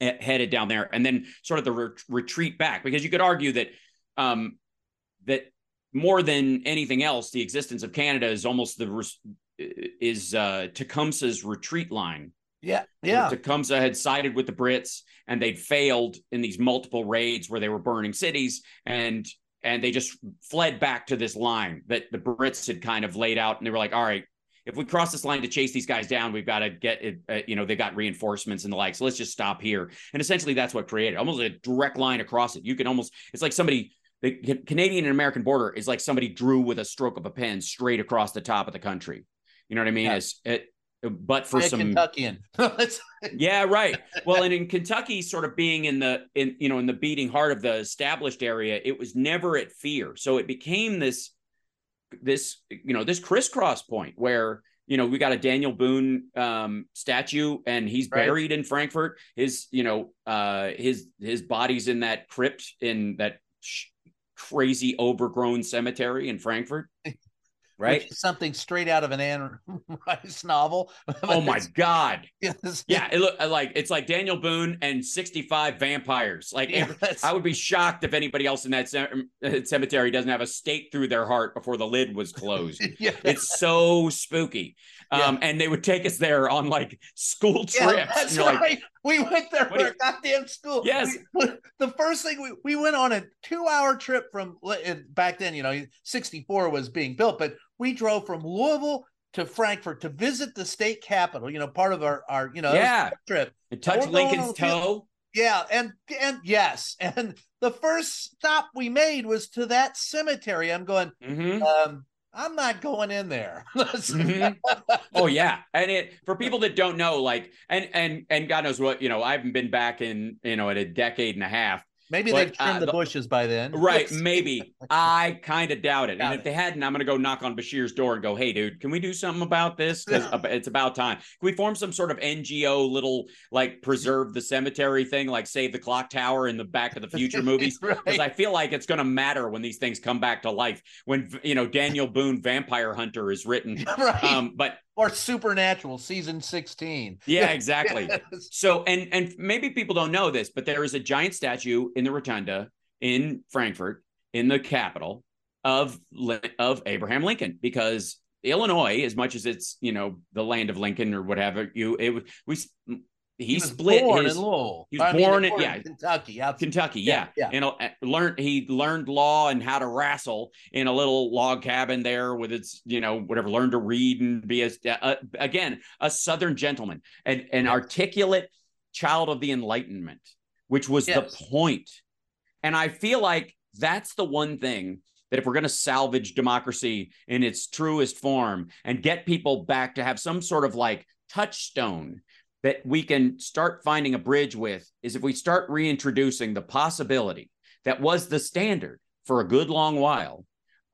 headed down there, and then sort of the re- retreat back, because you could argue that um, that more than anything else, the existence of Canada is almost the is uh, Tecumseh's retreat line. Yeah, yeah. Tecumseh had sided with the Brits, and they'd failed in these multiple raids where they were burning cities, and and they just fled back to this line that the Brits had kind of laid out, and they were like, "All right, if we cross this line to chase these guys down, we've got to get it. Uh, you know, they got reinforcements and the like. So let's just stop here. And essentially, that's what created almost a direct line across it. You can almost, it's like somebody, the Canadian and American border is like somebody drew with a stroke of a pen straight across the top of the country. You know what I mean? Yeah. It's, it, but for some Kentuckian. yeah, right. Well, and in Kentucky, sort of being in the in you know in the beating heart of the established area, it was never at fear. So it became this this you know this crisscross point where you know we got a Daniel Boone um, statue and he's right. buried in Frankfort. His you know uh, his his body's in that crypt in that sh- crazy overgrown cemetery in Frankfort. right? something straight out of an Anne Rice novel. oh my god! Yes, yeah, it look like it's like Daniel Boone and sixty-five vampires. Like yes. I would be shocked if anybody else in that cemetery doesn't have a stake through their heart before the lid was closed. yeah. It's so spooky. Um, yeah. and they would take us there on like school trips. Yeah, that's right. Like, we went there for a goddamn school. Yes. We, the first thing we, we went on a two hour trip from back then, you know, 64 was being built, but we drove from Louisville to Frankfort to visit the state capitol, you know, part of our, our you know, yeah. trip. And touch Lincoln's toe. Yeah. And, and yes. And the first stop we made was to that cemetery. I'm going, mm-hmm. um, I'm not going in there. mm-hmm. Oh yeah, and it for people that don't know, like, and and and God knows what you know, I haven't been back in you know in a decade and a half. Maybe but, they've trimmed uh, the bushes by then. Right, maybe. I kind of doubt it. Doubt and if it. they hadn't, I'm going to go knock on Beshear's door and go, hey, dude, can we do something about this? Because it's about time. Can we form some sort of NGO little, like, preserve the cemetery thing, like Save the Clock Tower in the Back of the Future movies? Because right. I feel like it's going to matter when these things come back to life. When, you know, Daniel Boone, Vampire Hunter, is written. right. Um, but or Supernatural season 16. Yeah, exactly. yes. So and and maybe people don't know this, but there is a giant statue in the rotunda in Frankfort in the capital of of Abraham Lincoln because Illinois, as much as it's you know the land of Lincoln or whatever, you it we he, he split born his, in Lowell. He was I born, in, yeah, Kentucky. Kentucky, yeah. yeah. And uh, learned he learned law and how to wrestle in a little log cabin there with its, you know, whatever, learned to read and be a, uh, again, a southern gentleman, and an yes. articulate child of the enlightenment, which was yes. the point. And I feel like that's the one thing that if we're going to salvage democracy in its truest form and get people back to have some sort of like touchstone that we can start finding a bridge with is if we start reintroducing the possibility that was the standard for a good long while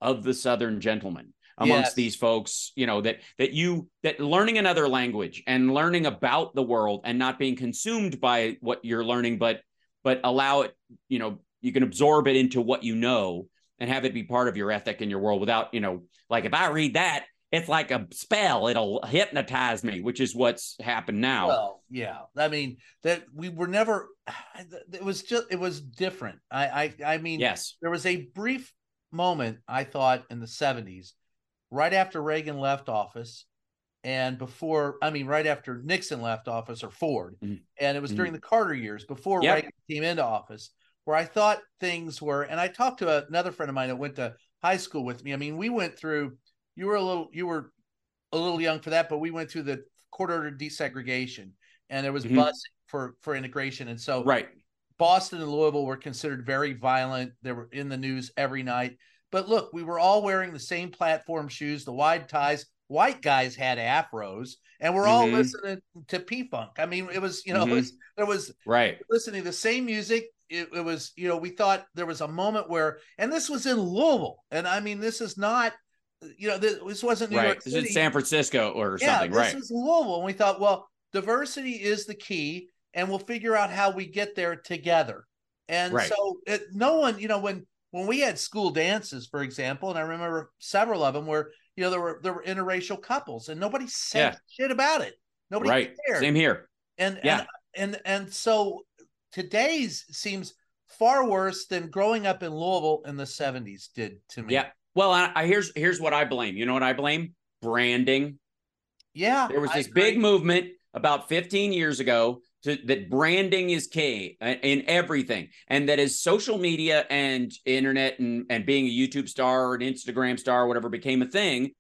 of the southern gentleman amongst yes. these folks you know that that you that learning another language and learning about the world and not being consumed by what you're learning but but allow it you know you can absorb it into what you know and have it be part of your ethic and your world without you know like if i read that it's like a spell. It'll hypnotize me, which is what's happened now. Well, yeah. I mean, that we were never. It was just. It was different. I. I. I mean, yes. There was a brief moment I thought in the seventies, right after Reagan left office, and before. I mean, right after Nixon left office or Ford, mm-hmm. and it was mm-hmm. during the Carter years before yep. Reagan came into office, where I thought things were. And I talked to another friend of mine that went to high school with me. I mean, we went through you were a little you were a little young for that, but we went through the court order desegregation and there was mm-hmm. busing for for integration. And so right. Boston and Louisville were considered very violent. They were in the news every night. But look, we were all wearing the same platform shoes, the wide ties. white guys had afros, and we're all Mhm. listening to P Funk. I mean, it was you know, it Mhm. was, there was Right. listening to the same music. It, it was, you know, we thought there was a moment where, and this was in Louisville, and I mean, this is not, you know, this, this wasn't New right. York This is San Francisco or yeah, something. this Right. This was Louisville, and we thought, well, diversity is the key, and we'll figure out how we get there together. And Right. so, it, no one, you know, when when we had school dances, for example, and I remember several of them where you know there were there were interracial couples, and nobody said Yeah. shit about it. Nobody right. cared Same here. and Yeah. and and and so today's seems far worse than growing up in Louisville in the 70s did to me. Yeah. Well, I, I here's here's what I blame. You know what I blame? Branding. Yeah. There was this big movement about 15 years ago to, that branding is key in everything, and that as social media and internet and and being a YouTube star or an Instagram star or whatever became a thing.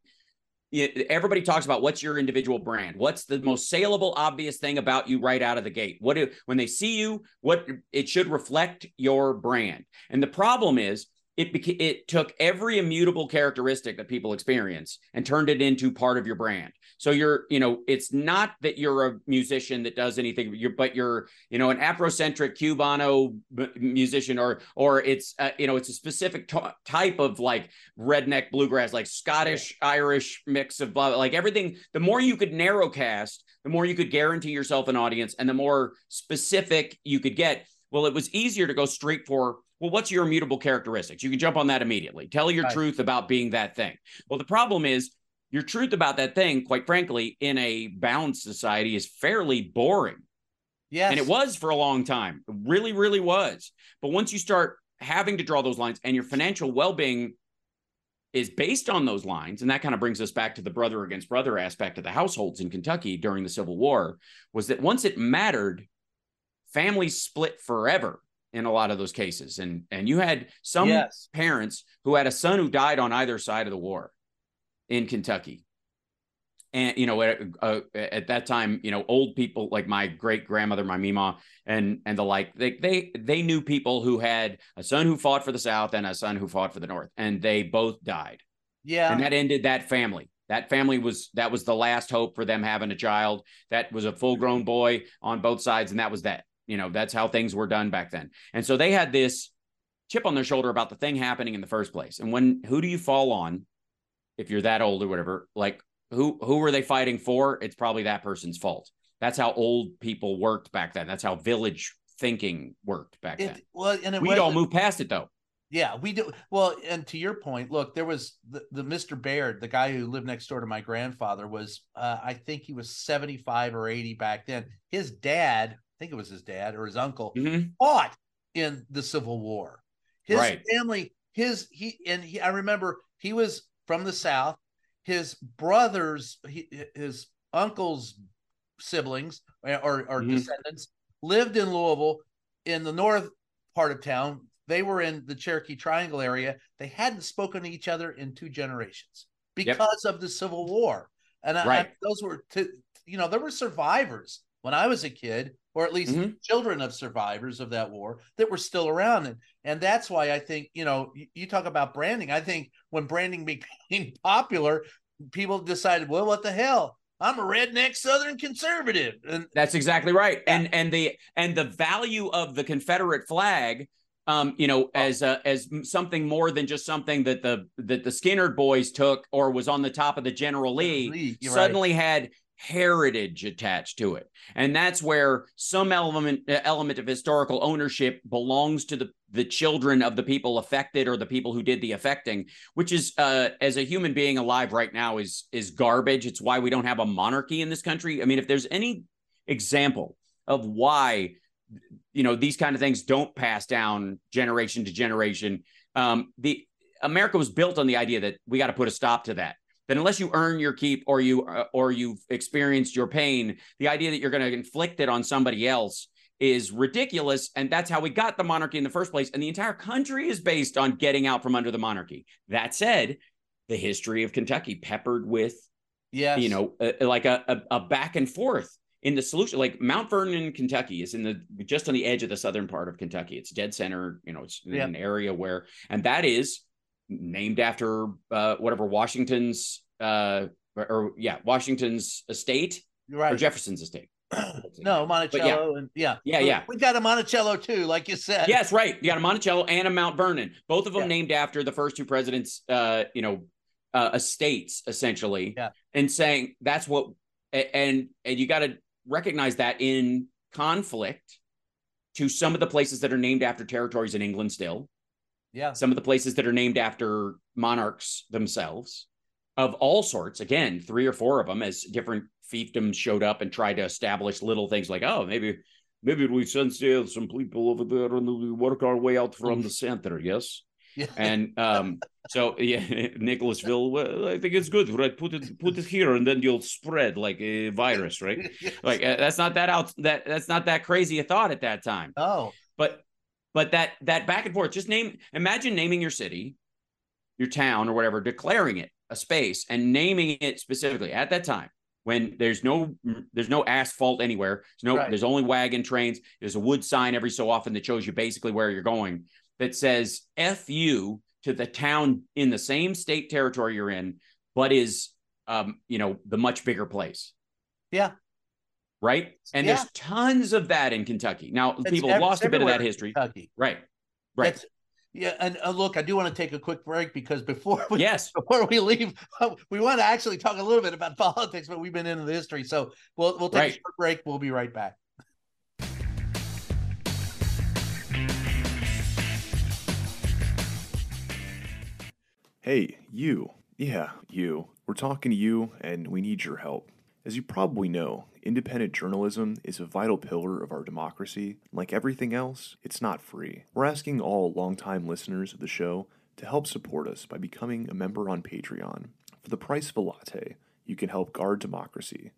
Everybody talks about what's your individual brand. What's the most saleable, obvious thing about you right out of the gate? What do, when they see you, what it should reflect your brand. And the problem is, it beca- it took every immutable characteristic that people experience and turned it into part of your brand. So you're, you know, it's not that you're a musician that does anything, you're, but you're, you know, an Afrocentric Cubano m- musician, or, or it's, uh, you know, it's a specific t- type of like redneck bluegrass, like Scottish Irish mix of blah, like everything. The more you could narrow cast, the more you could guarantee yourself an audience, and the more specific you could get. Well, it was easier to go straight for. Well, what's your immutable characteristics? You can jump on that immediately. Tell your Right. truth about being that thing. Well, the problem is your truth about that thing, quite frankly, in a bound society is fairly boring. yes. And it was for a long time. It really, really was. But once you start having to draw those lines and your financial well being is based on those lines, and that kind of brings us back to the brother against brother aspect of the households in Kentucky during the Civil War, was that once it mattered, families split forever in a lot of those cases. And and you had some Yes. parents who had a son who died on either side of the war in Kentucky. And you know, at, uh, at that time, you know, old people like my great grandmother, my mima, and and the like, they they they knew people who had a son who fought for the South and a son who fought for the North, and they both died, Yeah. and that ended that family. That family was that was the last hope for them having a child. That was a full grown boy on both sides, and that was that. You know, that's how things were done back then. And so they had this chip on their shoulder about the thing happening in the first place. And when who do you fall on if you're that old or whatever? Like who who were they fighting for? It's probably that person's fault. That's how old people worked back then. That's how village thinking worked back then. Well, and it We'd all move past it though. Yeah, we do. Well, and to your point, look, there was the, the Mr. Baird, the guy who lived next door to my grandfather, was uh, I think he was 75 or 80 back then. His dad, I think it was his dad or his uncle, Mhm. fought in the Civil War. His Right. family, his he and he I remember he was from the South. His brothers, he, his uncle's siblings or, or Mhm. descendants lived in Louisville in the north part of town. They were in the Cherokee Triangle area. They hadn't spoken to each other in two generations because of the Civil War. And I- I, those were, to, you know, there were survivors when I was a kid, or at least Mhm. children of survivors of that war that were still around. And, and that's why I think, you know, you, you talk about branding. I think when branding became popular, people decided, well, what the hell? I'm a redneck Southern conservative. And That's exactly right. Yeah. And and the and the value of the Confederate flag, um, you know, as a, as something more than just something that the that the Skinner boys took or was on the top of the General Lee, Lee, you're right. suddenly had heritage attached to it. And that's where some element uh, element of historical ownership belongs to the the children of the people affected or the people who did the affecting which is uh as a human being alive right now is is garbage. It's why we don't have a monarchy in this country. I mean if there's any example of why you know these kind of things don't pass down generation to generation um the america was built on the idea that we got to put a stop to that that unless you earn your keep or you uh, or you've experienced your pain the idea that you're going to inflict it on somebody else is ridiculous and that's how we got the monarchy in the first place and the entire country is based on getting out from under the monarchy. That said the history of kentucky peppered with yeah, you know uh, like a, a, a back and forth in the solution like mount vernon kentucky is in the just on the edge of the southern part of kentucky. It's dead center you know it's in Yeah. an area where and that is named after uh, whatever washington's uh, or, or yeah, Washington's estate Right. or Jefferson's estate. no, Monticello and yeah. Yeah, yeah. We got a Monticello too, like you said. Yes, right. You got a Monticello and a Mount Vernon, both of them Yeah. named after the first two presidents. Uh, you know, uh, estates essentially. Yeah. And saying that's what, and and you got to recognize that in conflict to some of the places that are named after territories in England still, Yeah. some of the places that are named after monarchs themselves of all sorts. Again, three or four of them as different fiefdoms showed up and tried to establish little things like, oh, maybe maybe we send some people over there and we work our way out from the center, yes. Yeah. And um, so yeah, Nicholasville, well, I think it's good, right? Put it put it here, and then you'll spread like a virus, right? Like uh, that's not that out that that's not that crazy a thought at that time oh, but but that that back and forth just name imagine naming your city your town or whatever declaring it a space and naming it specifically at that time when there's no there's no asphalt anywhere there's no Right. there's only wagon trains there's a wood sign every so often that shows you basically where you're going that says f you to the town in the same state territory you're in but is um you know the much bigger place Yeah. Right and Yeah. there's tons of that in kentucky now It's people ev- lost a bit of that history Kentucky. Right. Right. That's- yeah, and uh, look, I do want to take a quick break because before we yes. before we leave, we want to actually talk a little bit about politics, but we've been into the history, so we'll we'll take a short break. We'll be right back. Hey, you. Yeah, you. We're talking to you, and we need your help. As you probably know, independent journalism is a vital pillar of our democracy. Like everything else, it's not free. We're asking all longtime listeners of the show to help support us by becoming a member on Patreon. For the price of a latte, you can help guard democracy.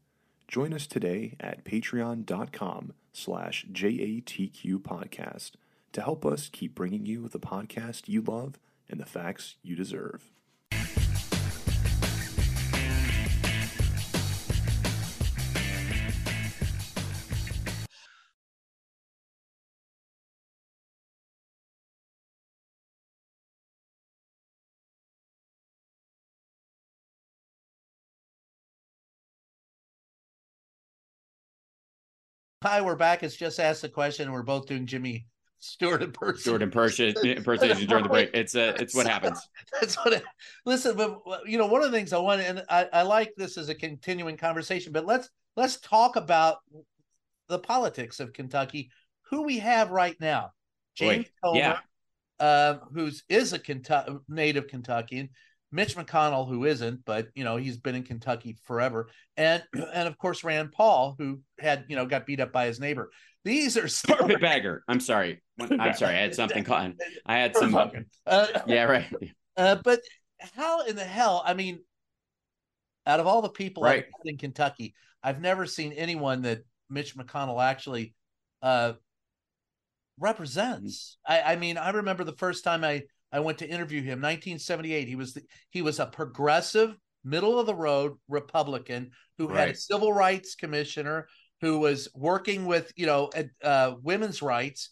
Join us today at patreon.com slash JATQ podcast to help us keep bringing you the podcast you love and the facts you deserve. Hi, we're back. It's just asked the question. We're both doing Jimmy Stewart in person. Stewart impersonation impersonation during the break. It's uh, it's what happens. That's what. It, listen, but you know, one of the things I want, and I, I like this as a continuing conversation. But let's let's talk about the politics of Kentucky. Who we have right now, James Boy, Comer, yeah. uh, who's is a Kentucky native Kentuckian. Mitch McConnell, who isn't, but you know he's been in Kentucky forever, and and of course Rand Paul, who had you know got beat up by his neighbor. These are still, Carpetbagger. I'm sorry. I'm sorry. I had something caught. I had some. uh, Yeah, right. Uh, but how in the hell? I mean, out of all the people I've Right. in Kentucky, I've never seen anyone that Mitch McConnell actually uh, represents. I, I mean, I remember the first time I I went to interview him, 1978. He was the, he was a progressive, middle of the road Republican who had a civil rights commissioner who was working with you know uh, women's rights,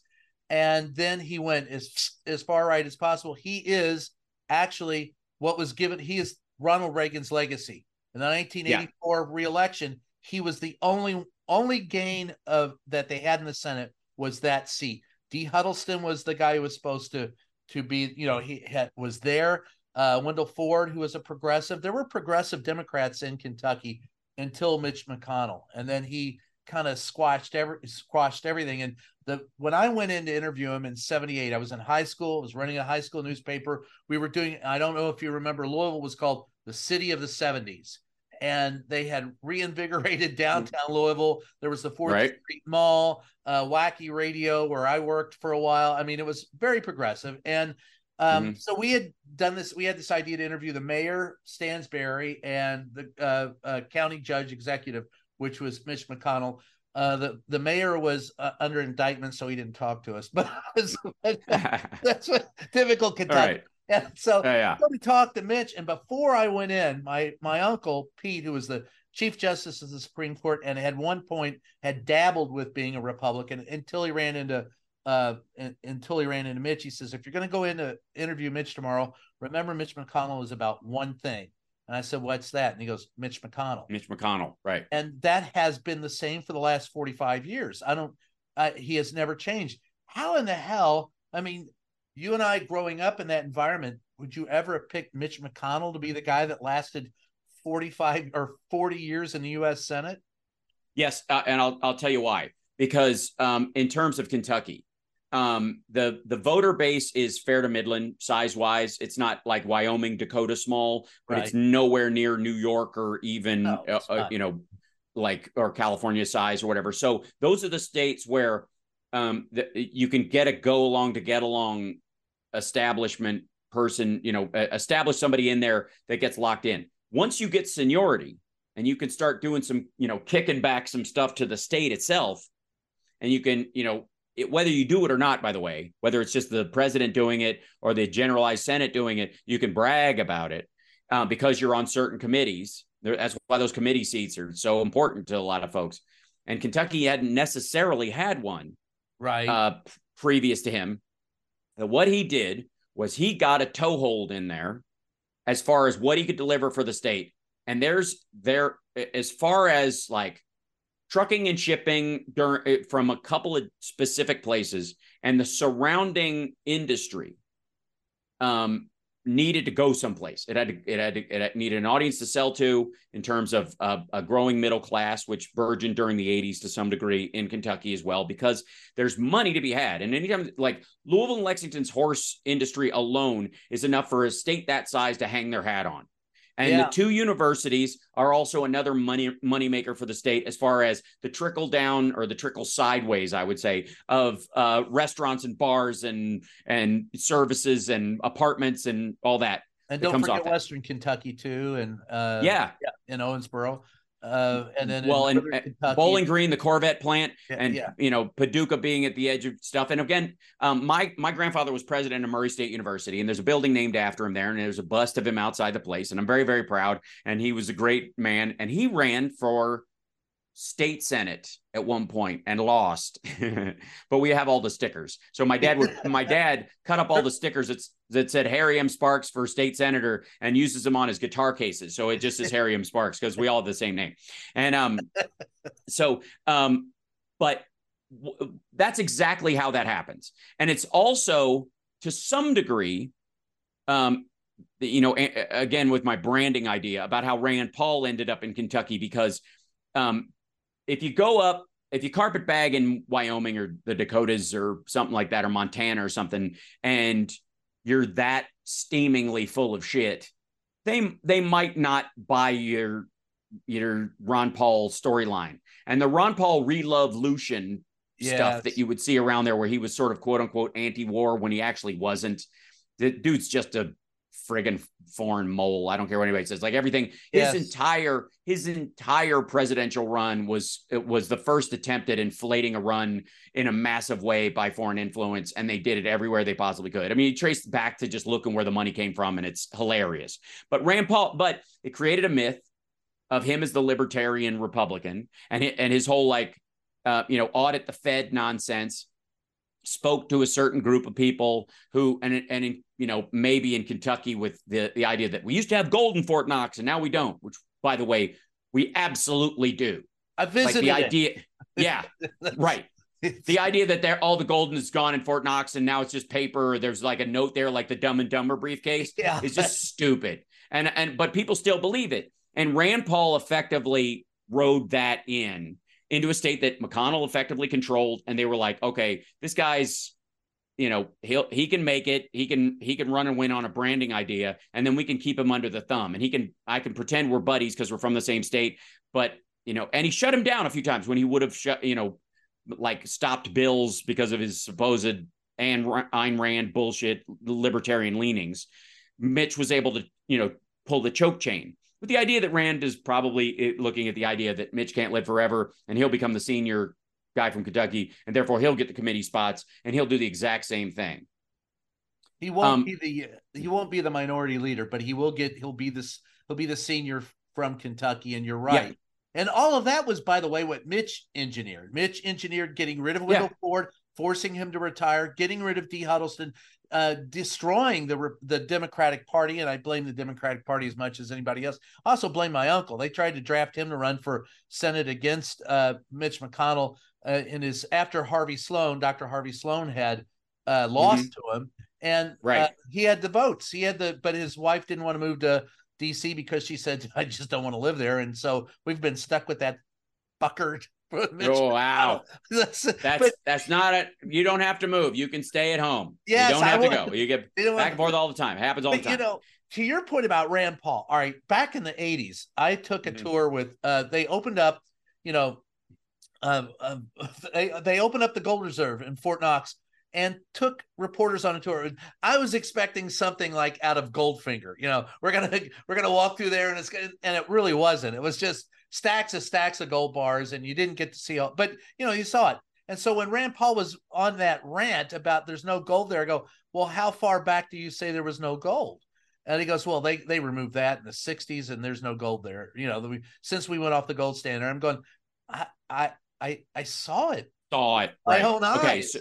and then he went as as far right as possible. He is actually what was given. He is Ronald Reagan's legacy. In the 1984 reelection, he was the only only gain of that they had in the Senate was that seat. Dee Huddleston was the guy who was supposed to to be, you know, he had, was there. Uh, Wendell Ford, who was a progressive. There were progressive Democrats in Kentucky until Mitch McConnell, and then he kind of squashed every squashed everything. And the when I went in to interview him in '78, I was in high school. I was running a high school newspaper. We were doing. I don't know if you remember. Louisville was called the City of the '70s, and they had reinvigorated downtown Louisville. There was the Fourth Right. Street Mall, uh, WAKY Radio, where I worked for a while. I mean, it was very progressive. And um, so we had done this. We had this idea to interview the mayor, Stansbury, and the uh, uh, county judge executive, which was Mitch McConnell. Uh, the the mayor was uh, under indictment, so he didn't talk to us. But that's what typical Kentucky. right. Yeah, so Yeah, yeah. we talked to Mitch, and before I went in, my my uncle Pete, who was the Chief Justice of the Supreme Court, and at one point had dabbled with being a Republican until he ran into uh un- until he ran into Mitch. He says, if you're going to go in to interview Mitch tomorrow, remember Mitch McConnell is about one thing: And I said, What's that? And he goes, Mitch McConnell. Mitch McConnell, right? And that has been the same for the last 45 years. I don't, I, he has never changed. How in the hell? I mean, you and I growing up in that environment, would you ever have picked Mitch McConnell to be the guy that lasted 45 or 40 years in the U.S. Senate? Yes, uh, and I'll I'll tell you why. Because um, in terms of Kentucky, um, the the voter base is fair to Midland size wise. It's not like Wyoming, Dakota small, but Right. it's nowhere near New York or even No, uh, uh, you know like or California size or whatever. So those are the states where um, the, you can get a go along to get along establishment person. You know, establish somebody in there that gets locked in. Once you get seniority and you can start doing some you know kicking back some stuff to the state itself and you can you know it, whether you do it or not by the way whether it's just the president doing it or the generalized senate doing it you can brag about it uh, because you're on certain committees There- that's why those committee seats are so important to a lot of folks and kentucky hadn't necessarily had one Right. uh, previous to him. And what he did was he got a toehold in there as far as what he could deliver for the state. And there's there as far as like trucking and shipping during from a couple of specific places and the surrounding industry um needed to go someplace. It had to, it had to, it needed an audience to sell to in terms of uh, a growing middle class which burgeoned during the 80s to some degree in kentucky as well because there's money to be had. And anytime like louisville and lexington's horse industry alone is enough for a state that size to hang their hat on and Yeah. the two universities are also another money money maker for the state as far as the trickle down or the trickle sideways, I would say, of uh, restaurants and bars and and services and apartments and all that. and don't forget. Western Kentucky too, and uh, yeah. in Owensboro, uh, and then in Well, and uh, Kentucky- Bowling Green, the Corvette plant, Yeah, and yeah. you know Paducah being at the edge of stuff. And again, um, my my grandfather was president of Murray State University, and there's a building named after him there, and there's a bust of him outside the place, and I'm very very proud. And he was a great man, and he ran for state senate at one point and lost. But we have all the stickers. So my dad would my dad cut up all the stickers that, that said harry m. Sparks for state senator and uses them on his guitar cases. So it just says harry m. Sparks because we all have the same name. And um so um but w- that's exactly how that happens. And it's also to some degree um you know a- again with my branding idea about how rand paul ended up in kentucky because um if you go up if you carpet bag in wyoming or the dakotas or something like that or montana or something and you're that steamingly full of shit they they might not buy your your ron paul storyline and the ron paul relove lucian Yes. stuff that you would see around there where he was sort of quote unquote anti-war when he actually wasn't the dude's just a friggin' foreign mole. I don't care what anybody says. Like everything his entire his entire presidential run was it was the first attempt at inflating a run in a massive way by foreign influence and they did it everywhere they possibly could. I mean you trace back to just looking where the money came from and it's hilarious. But rand paul but it created a myth of him as the libertarian republican and and his whole like uh, you know audit the fed nonsense spoke to a certain group of people who and and in, you know maybe in Kentucky with the the idea that we used to have gold in Fort Knox and now we don't which by the way we absolutely do. I like visited the it. idea yeah right. The idea that there all the golden is gone in Fort Knox and now it's just paper or there's like a note there like the dumb and dumber briefcase Yeah. is just stupid. And and but people still believe it. And Rand Paul effectively rode that in into a state that McConnell effectively controlled and they were like okay this guy's you know he'll he can make it. He can he can run and win on a branding idea and then we can keep him under the thumb and he can i can pretend we're buddies because we're from the same state. But you know and he shut him down a few times when he would have shut you know like stopped bills because of his supposed and Ayn Rand bullshit libertarian leanings. Mitch was able to you know pull the choke chain with the idea that rand is probably eh, looking at the idea that mitch can't live forever and he'll become the senior guy from kentucky and therefore he'll get the committee spots and he'll do the exact same thing He won't Um, be the he won't be the minority leader, but he will get he'll be this he'll be the senior from Kentucky, and you're Yeah. right. And all of that was, by the way, what Mitch engineered. Mitch engineered getting rid of Wendell Yeah. Ford, forcing him to retire, getting rid of Dee Huddleston, uh, destroying the the Democratic Party, and I blame the Democratic Party as much as anybody else. I also blame my uncle. They tried to draft him to run for Senate against uh, Mitch McConnell uh, in his after Harvey Sloan, Dr. Harvey Sloan had uh, lost mm-hmm. to him, and uh, right. he had the votes. He had the, but his wife didn't want to move to DC because she said, "I just don't want to live there," and so we've been stuck with that fucker Oh wow, that's that's, but, that's not it. You don't have to move. You can stay at home. Yes, you don't have to go. You get back and forth all the time. It happens all but, the time. You know, to your point about Rand Paul. All right, back in the '80s, I took a mm-hmm. tour with. uh They opened up, you know, um, um, they they opened up the Gold Reserve in Fort Knox and took reporters on a tour. I was expecting something like out of Goldfinger. You know, we're gonna we're gonna walk through there, and it's gonna, and it really wasn't. It was just stacks of stacks of gold bars, and you didn't get to see all. But you know, you saw it. And so when Rand Paul was on that rant about there's no gold there, I go, well, how far back do you say there was no gold? And he goes, well, they they removed that in the '60s, and there's no gold there. You know, the, since we went off the gold standard, I'm going, I I I, I saw it. Saw it. Right. My own eyes. Okay. So,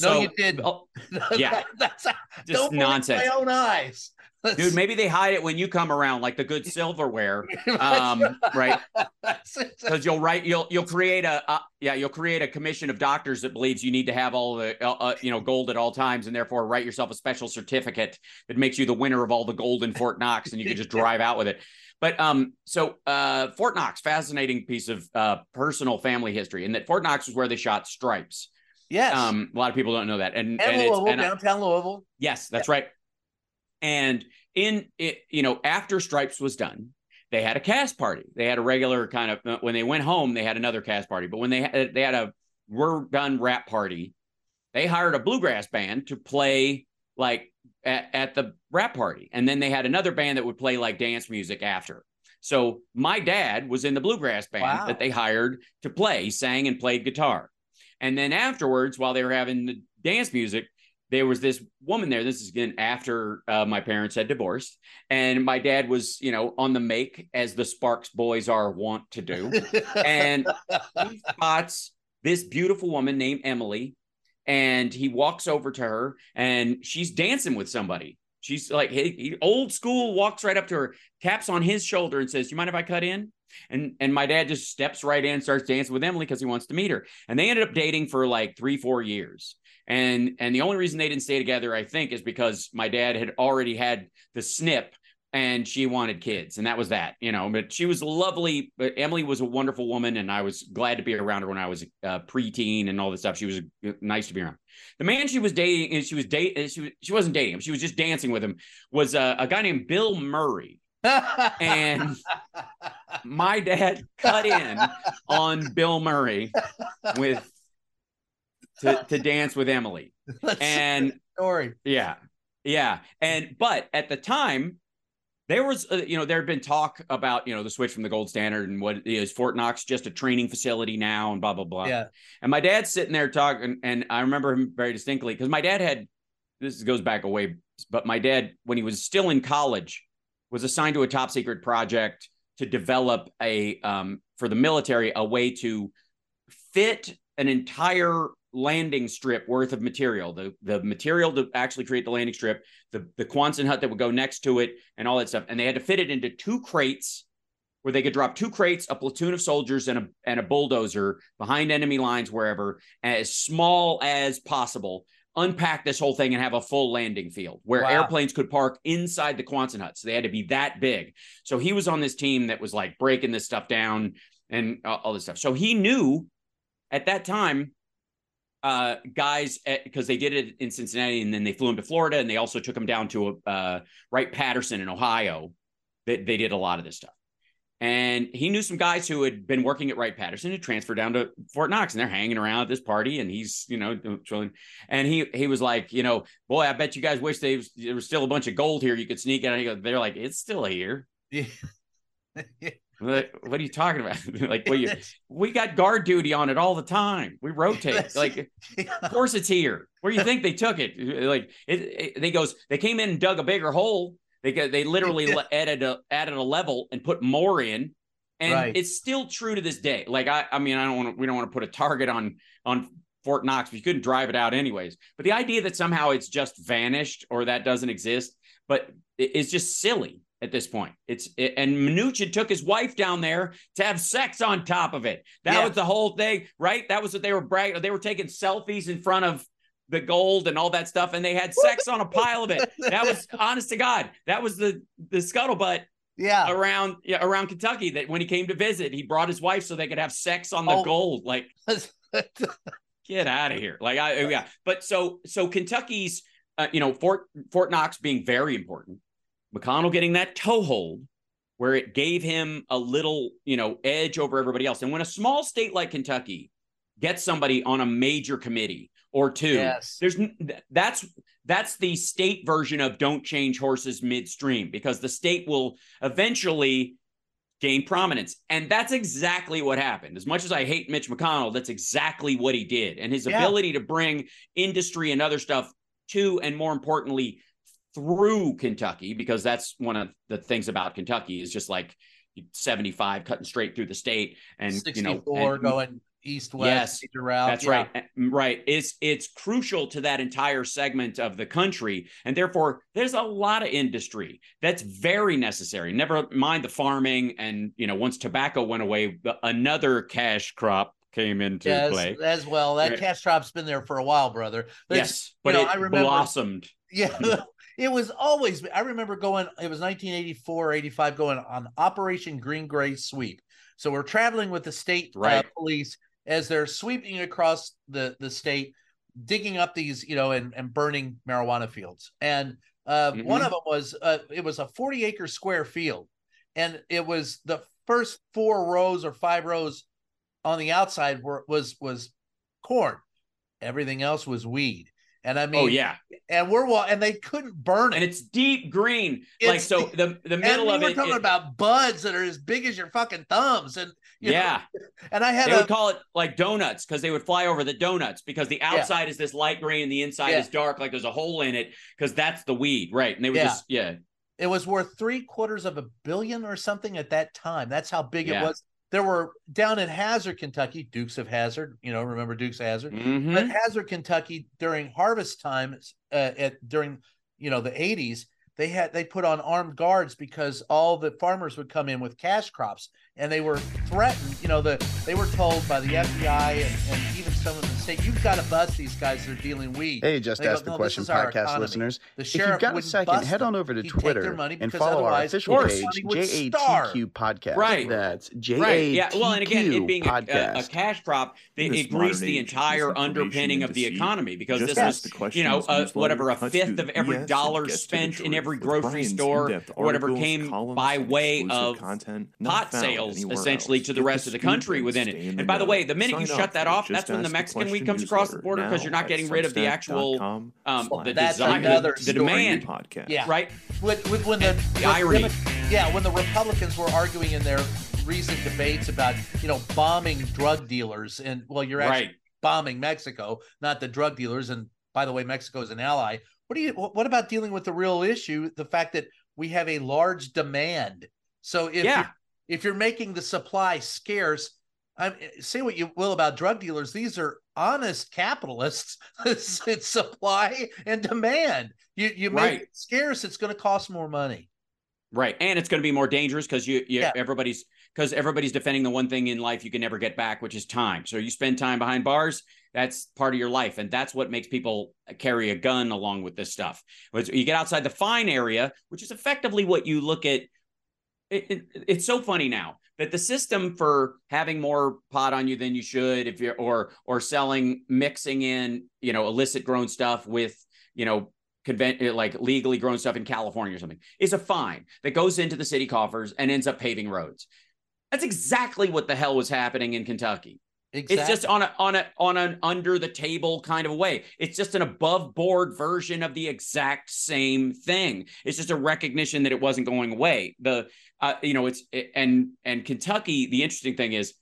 no, you did. Oh, yeah, that's just nonsense. My own eyes. Dude, maybe they hide it when you come around, like the good silverware, um, right? Because you'll write, you'll you'll create a uh, yeah, you'll create a commission of doctors that believes you need to have all the uh, uh, you know gold at all times, and therefore write yourself a special certificate that makes you the winner of all the gold in Fort Knox, and you can just drive out with it. But um, so uh, Fort Knox, fascinating piece of uh, personal family history, and that Fort Knox was where they shot Stripes. Yes. Um, a lot of people don't know that. And, and, and Louisville, and downtown Louisville. Yes, that's yeah. right. And in it, you know, after Stripes was done, they had a cast party. They had a regular kind of uh, when they went home, they had another cast party. But when they had, they had a we're done rap party, they hired a bluegrass band to play like at, at the rap party, and then they had another band that would play like dance music after. So my dad was in the bluegrass band wow. that they hired to play. He sang and played guitar. And then afterwards, while they were having the dance music, there was this woman there. This is again after uh, my parents had divorced, and my dad was, you know, on the make as the Sparks boys are wont to do. and he spots this beautiful woman named Emily, and he walks over to her, and she's dancing with somebody. She's like, hey, he, old school, walks right up to her, taps on his shoulder, and says, "You mind if I cut in?" And and my dad just steps right in, starts dancing with Emily because he wants to meet her. And they ended up dating for like three, four years. And and the only reason they didn't stay together, I think, is because my dad had already had the snip and she wanted kids. And that was that you know but she was lovely but emily was a wonderful woman and i was glad to be around her when i was a preteen and all this stuff. She was uh, nice to be around. The man she was dating she was date she, was, she wasn't dating him. She was just dancing with him was a, a guy named bill murray and my dad cut in on Bill Murray with to, to dance with Emily. That's and story. Yeah. Yeah. And but at the time, there was uh, you know there had been talk about you know the switch from the gold standard and what is Fort Knox just a training facility now and blah blah blah. Yeah. And my dad's sitting there talking, and I remember him very distinctly because my dad had this goes back a way, but my dad when he was still in college was assigned to a top secret project to develop a um, for the military a way to fit an entire landing strip worth of material. The the material to actually create the landing strip the the Quonset hut that would go next to it and all that stuff. And they had to fit it into two crates where they could drop two crates a platoon of soldiers and a and a bulldozer behind enemy lines wherever as small as possible unpack this whole thing and have a full landing field where wow. airplanes could park inside the Quonset huts. They had to be that big. So he was on this team that was like breaking this stuff down and all this stuff. So he knew at that time, uh, guys, because they did it in Cincinnati and then they flew him to Florida and they also took him down to uh, Wright Patterson in Ohio. They, they did a lot of this stuff. And he knew some guys who had been working at Wright Patterson had transferred down to Fort Knox and they're hanging around at this party and he's, you know, chilling. And he he was like, you know, boy, I bet you guys wish there was, there was still a bunch of gold here you could sneak in. And they're like, it's still here. Yeah. what, what are you talking about? like, well, you, we got guard duty on it all the time. We rotate. like, of course it's here. Where do you think they took it? Like, it, it, they goes, they came in and dug a bigger hole they got they literally yeah. added a added a level and put more in, and right. it's still true to this day. Like I, I mean, I don't want to. We don't want to put a target on on Fort Knox, but you couldn't drive it out anyways. But the idea that somehow it's just vanished or that doesn't exist, but it's just silly at this point. It's it, and Mnuchin took his wife down there to have sex on top of it. That Yeah. was the whole thing, right? That was what they were bragging. They were taking selfies in front of the gold and all that stuff, and they had sex on a pile of it. That was honest to God. That was the the scuttlebutt Yeah. around yeah, around Kentucky. That when he came to visit, he brought his wife so they could have sex on the Oh. gold. Like get out of here. Like I yeah. But so so Kentucky's uh, you know Fort Fort Knox being very important. McConnell getting that toehold where it gave him a little, you know, edge over everybody else. And when a small state like Kentucky gets somebody on a major committee or two, Yes. there's that's that's the state version of don't change horses midstream because the state will eventually gain prominence. And that's exactly what happened. As much as I hate Mitch McConnell, that's exactly what he did. And his Yeah. ability to bring industry and other stuff to, and more importantly, through Kentucky, because that's one of the things about Kentucky is just like 75 cutting straight through the state and you know 64 and- going east west Yes, route. that's Yeah. right. Uh, Right. It's it's crucial to that entire segment of the country. And therefore, there's a lot of industry that's very necessary. Never mind the farming. And, you know, once tobacco went away, another cash crop came into Yes, play. as well. That Right. cash crop's been there for a while, brother. But Yes. But know, it I remember- blossomed. Yeah, it was always. I remember going. It was 1984, 85, going on Operation Green Gray Sweep. So we're traveling with the state uh, police as they're sweeping across the the state, digging up these, you know, and and burning marijuana fields. And uh, one Mhm. of them was uh, it was a 40 acre square field, and it was the first four rows or five rows on the outside were was was corn. Everything else was weed. And I oh, mean, oh, yeah. and we're wa- and they couldn't burn it. And it's deep green. like, so the, the middle of were it. talking it- about buds that are as big as your fucking thumbs, and you know, yeah. and I had They a would call it like donuts because they would fly over the donuts because the outside is this light green and the inside Yeah. is dark, like there's a hole in it because that's the weed, right? And they would Yeah. just yeah, it was worth three quarters of a billion or something at that time. That's how big Yeah. it was. There were down in Hazard, Kentucky, Dukes of Hazard. You know, remember Dukes of Hazard? Mhm. But Hazard, Kentucky, during harvest time, uh, at during you know the eighties, they had they put on armed guards because all the farmers would come in with cash crops, and they were threatened. You know, the they were told by the FBI and, and even some of the state, you've got to bust these guys that are dealing weed. Hey, just They go, ask the "No, question, podcast listeners. The If you've got a second, head on over to He'd Twitter money and follow our otherwise official course, page, money. JATQ Podcast. Right. That's right, yeah. Well, and again, it being a, a, a cash crop, it, this it greased the entire underpinning of the economy because this is, was, the you know, uh, whatever a fifth of every dollar gets to the spent in every grocery store or whatever came by way of content not pot sales essentially to the rest of the country within it. And by the way, the minute you shut that off, that's when the Ask Mexican weed comes across the border because you're not getting rid of the actual um, the That's design, another the story. demand, podcast. Yeah. right? with, with when the, The with irony. Demo- yeah, when the Republicans were arguing in their recent debates about you know bombing drug dealers, and well, you're actually Right. bombing Mexico, not the drug dealers. And by the way, Mexico is an ally. What do you? What what about dealing with the real issue? The fact that we have a large demand. So if Yeah. you're, if you're making the supply scarce, I say what you will about drug dealers. These are honest capitalists. Mm. it's, it's supply and demand. You you make Right. it scarce, it's going to cost more money. Right. And it's going to be more dangerous because you, you Yeah. everybody's because everybody's defending the one thing in life you can never get back, which is time. So you spend time behind bars, that's part of your life. And that's what makes people carry a gun along with this stuff. But you get outside the fine area, which is effectively what you look at. It, it, it's so funny now that the system for having more pot on you than you should, if you're or or selling, mixing in, you know, illicit grown stuff with, you know, convent eh, like legally grown stuff in California or something is a fine that goes into the city coffers and ends up paving roads. That's exactly what the hell was happening in Kentucky. Exactly. It's just on a on a on an under the table kind of way. It's just an above board version of the exact same thing. It's just a recognition that it wasn't going away. The uh, you know it's and and Kentucky. The interesting thing is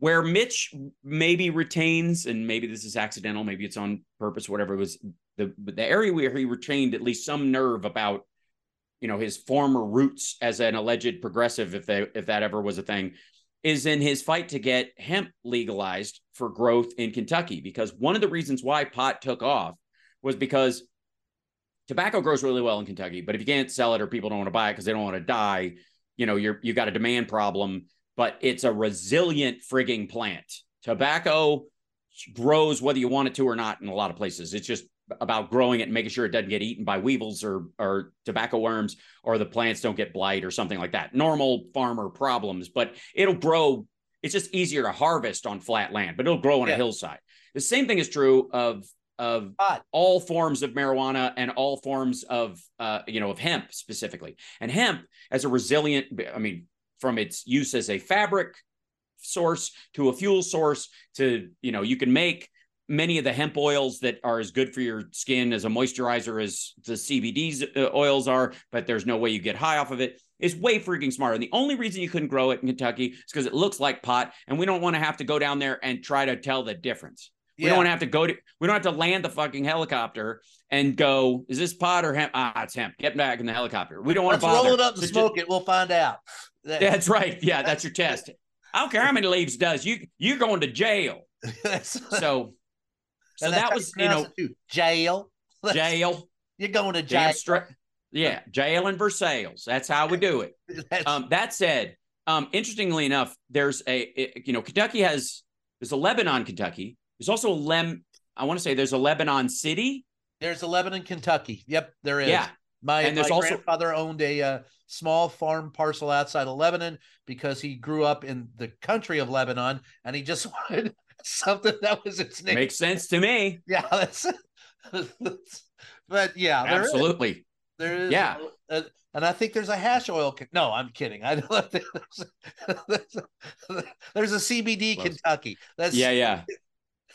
where Mitch maybe retains, and maybe this is accidental, maybe it's on purpose, whatever it was. The the area where he retained at least some nerve about you know his former roots as an alleged progressive, if they if that ever was a thing, is in his fight to get hemp legalized for growth in Kentucky. Because one of the reasons why pot took off was because tobacco grows really well in Kentucky, but if you can't sell it or people don't want to buy it because they don't want to die, you know, you're you got a demand problem. But it's a resilient frigging plant. Tobacco grows whether you want it to or not in a lot of places. It's just about growing it and making sure it doesn't get eaten by weevils or or tobacco worms or the plants don't get blight or something like that. Normal farmer problems, but it'll grow. It's just easier to harvest on flat land, but it'll grow on Yeah. a hillside. The same thing is true of of all forms of marijuana and all forms of uh, you know of hemp specifically. And hemp as a resilient, I mean, from its use as a fabric source to a fuel source to you know you can make many of the hemp oils that are as good for your skin as a moisturizer as the CBD uh, oils are, but there's no way you get high off of it. Is way freaking smart. And the only reason you couldn't grow it in Kentucky is because it looks like pot, and we don't want to have to go down there and try to tell the difference. We don't want to have to go to. We don't have to land the fucking helicopter and go. Is this pot or hemp? Ah, it's hemp. Get back in the helicopter. We don't want Let's to bother. roll it up and smoke it. We'll find out. That's right. Yeah, that's your test. I don't care how many leaves does. You you're going to jail. So so that was you know pronounce it, too. jail. jail. You're going to jail. Straight. Yeah, jail and Versailles. That's how we do it. Um, that said, um, interestingly enough, there's a it- you know Kentucky has there's a Lebanon, Kentucky. There's also a Lem. I want to say there's a Lebanon City. There's a Lebanon, Kentucky. Yep, there is. Yeah, My, And there's my also- grandfather owned a uh, small farm parcel outside of Lebanon because he grew up in the country of Lebanon and he just wanted something that was its name. makes sense to me. yeah, that's, but yeah, there is. Absolutely. There is. Yeah. uh, and I think there's a hash oil. Con- no, I'm kidding. I don't think there's, there's, a, there's a CBD Close. Kentucky. That's Yeah, yeah.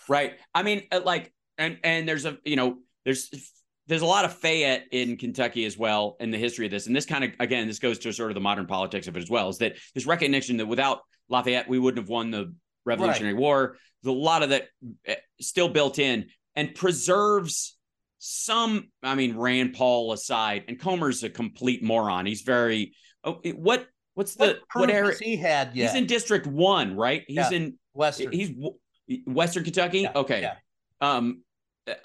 Right. I mean, uh, like, and and there's a you know there's there's a lot of Fayette in Kentucky as well in the history of this, and this kind of again this goes to sort of the modern politics of it as well. Is that this recognition that without Lafayette we wouldn't have won the Revolutionary War. A lot of that uh, still built in and preserves some. I mean, Rand Paul aside, and Comer's a complete moron. He's very. Oh, what what's the what, what, area? he had yet? He's in District One, right? He's Yeah. in Western. He's Western Kentucky. Yeah, okay. yeah. Um,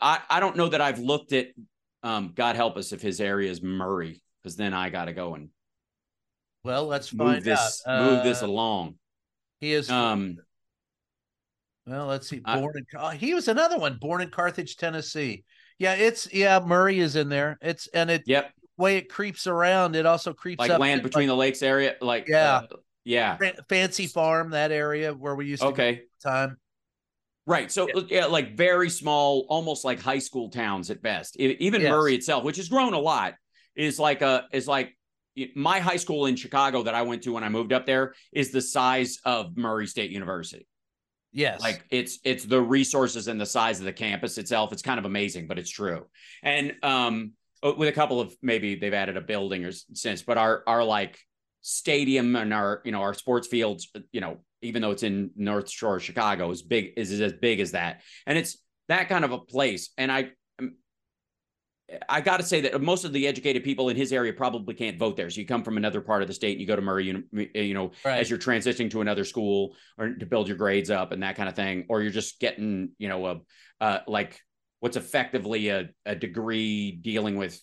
I I don't know that I've looked at. Um, God help us if his area is Murray, because then I got to go and well, let's move find this out. move this Uh, along. He is. Um, well, let's see. Born in. Oh, he was another one. Born in Carthage, Tennessee. Yeah, it's yeah. Murray is in there. It's and it yep, way it creeps around. It also creeps like up land between the lakes area, like Yeah. uh, yeah. like, Fancy Farm, that area where we used to Okay, time. right. So yeah. like very small, almost like high school towns at best. Even Yes. Murray itself, which has grown a lot, is like a is like my high school in Chicago that I went to when I moved up there is the size of Murray State University. Yes, like it's it's the resources and the size of the campus itself. It's kind of amazing but it's true. And um with a couple of maybe they've added a building or since but our our like stadium and our you know our sports fields you know even though it's in north shore chicago is big is, is as big as that. And it's that kind of a place. And i I got to say that most of the educated people in his area probably can't vote there. So you come from another part of the state and you go to Murray, you know, right. as you're transitioning to another school or to build your grades up and that kind of thing, or you're just getting, you know, a uh, like what's effectively a, a degree dealing with,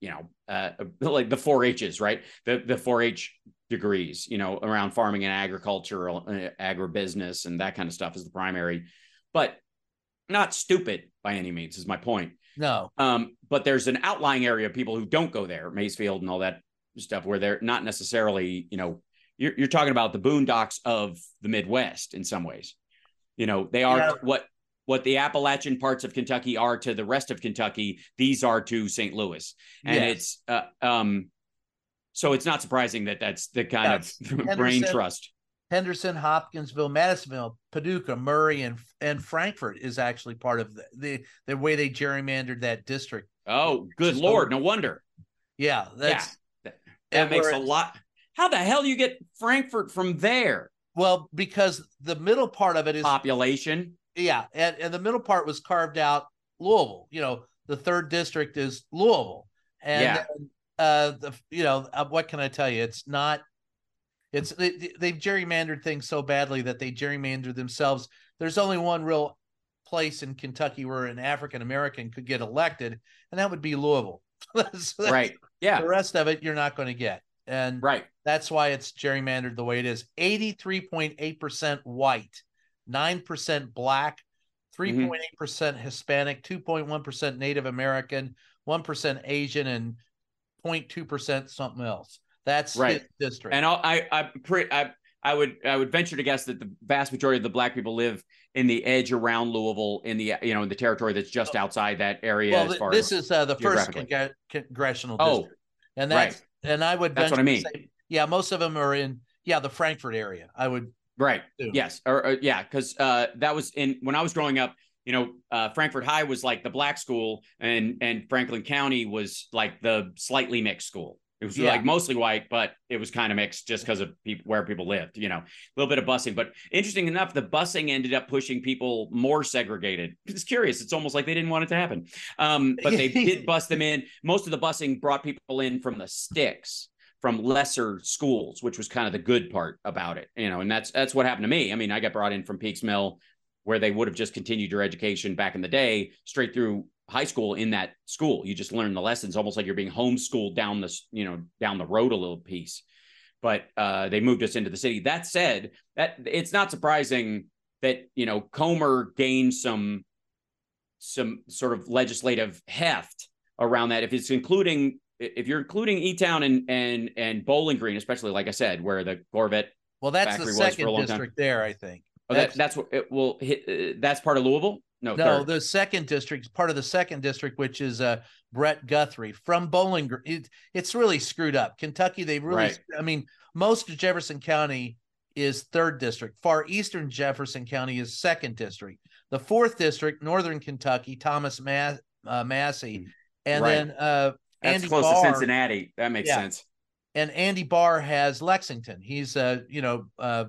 you know, uh, like the four H's, right? The the four H degrees, you know, around farming and agricultural, uh, agribusiness, and that kind of stuff is the primary, but not stupid by any means is my point. No, Um, but there's an outlying area of people who don't go there, Mayfield and all that stuff, where they're not necessarily, you know, you're, you're talking about the boondocks of the Midwest in some ways. You know, they are Yeah. what what the Appalachian parts of Kentucky are to the rest of Kentucky. These are to St. Louis, and Yes. it's uh, um, so it's not surprising that that's the kind Yes. of brain trust. Henderson, Hopkinsville, Madisonville, Paducah, Murray, and and Frankfort is actually part of the the, the way they gerrymandered that district. Oh, good Just lord! No wonder. Yeah, that's That and makes a lot. How the hell do you get Frankfort from there? well because the middle part of it is Population. yeah, and, and the middle part was carved out Louisville. You know, the third district is Louisville, and Yeah. uh, the you know uh, what can I tell you? It's not. It's they, they've gerrymandered things so badly that they gerrymandered themselves. There's only one real place in Kentucky where an African American could get elected, and that would be Louisville. that's- Right. Yeah. The rest of it you're not going to get, and Right. that's why it's gerrymandered the way it is. 83.8% white, 9% black, Mm-hmm. 3.8% Hispanic, 2.1% Native American, 1% Asian, and 0.2% something else. That's Right. his district. And I'll, I, I, I, I would, I would venture to guess that the vast majority of the black people live in the edge around Louisville, in the, you know, in the territory that's just outside that area. well, as far this as, is uh, the first congressional Oh, district. And that's, and I would That's what I mean. to say, yeah, most of them are in, yeah, the Frankfort area. I would, right. do. Yes. Or, or yeah, because uh, that was in when I was growing up. You know, uh, Frankfort High was like the black school, and and Franklin County was like the slightly mixed school. It was Yeah. like mostly white, but it was kind of mixed just because of people where people lived. You know, a little bit of busing. But interesting enough, the busing ended up pushing people more segregated. It's curious. It's almost like they didn't want it to happen. Um, but they did bust them in. Most of the busing brought people in from the sticks from lesser schools, which was kind of the good part about it, you know, and that's that's what happened to me. I mean, I got brought in from Peaks Mill, where they would have just continued your education back in the day, straight through high school in that school. You just learn the lessons, almost like you're being homeschooled down the you know, down the road a little piece. But uh, they moved us into the city. That said, that it's not surprising that you know Comer gained some some sort of legislative heft around that. If it's including if you're including E Town and and and Bowling Green, especially like I said, where the Corvette well, that's the was for a second long time. district there, I think. oh, that, that's what it will hit. Uh, that's part of Louisville. No, No, third. the second district, part of the second district, which is uh, Brett Guthrie from Bowling Green. It, it's really screwed up. Kentucky, they really, Right. I mean, most of Jefferson County is third district. Far eastern Jefferson County is second district. The fourth district, northern Kentucky, Thomas Ma- uh, Massie, and Mm, Right. then uh, that's Andy close Barr, to Cincinnati. That makes Yeah. sense. and Andy Barr has Lexington. He's uh, you know, uh,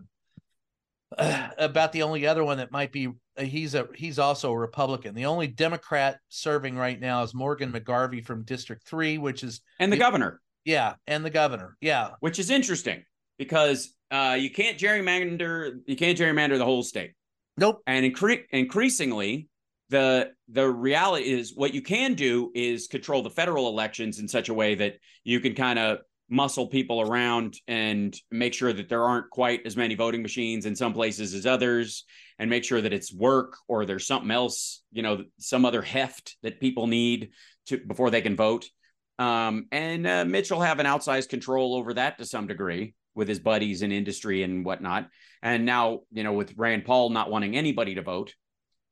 about the only other one that might be he's a he's also a Republican. The only Democrat serving right now is Morgan McGarvey from District 3, which is And the It- governor, yeah, and the governor. Yeah. which is interesting because uh, you can't gerrymander. You can't gerrymander the whole state. Nope. and incre- increasingly the the reality is what you can do is control the federal elections in such a way that you can kind of muscle people around and make sure that there aren't quite as many voting machines in some places as others and make sure that it's work or there's something else you know some other heft that people need to before they can vote. Um, and uh, mitch will have an outsized control over that to some degree with his buddies in industry and whatnot. And now you know with rand paul not wanting anybody to vote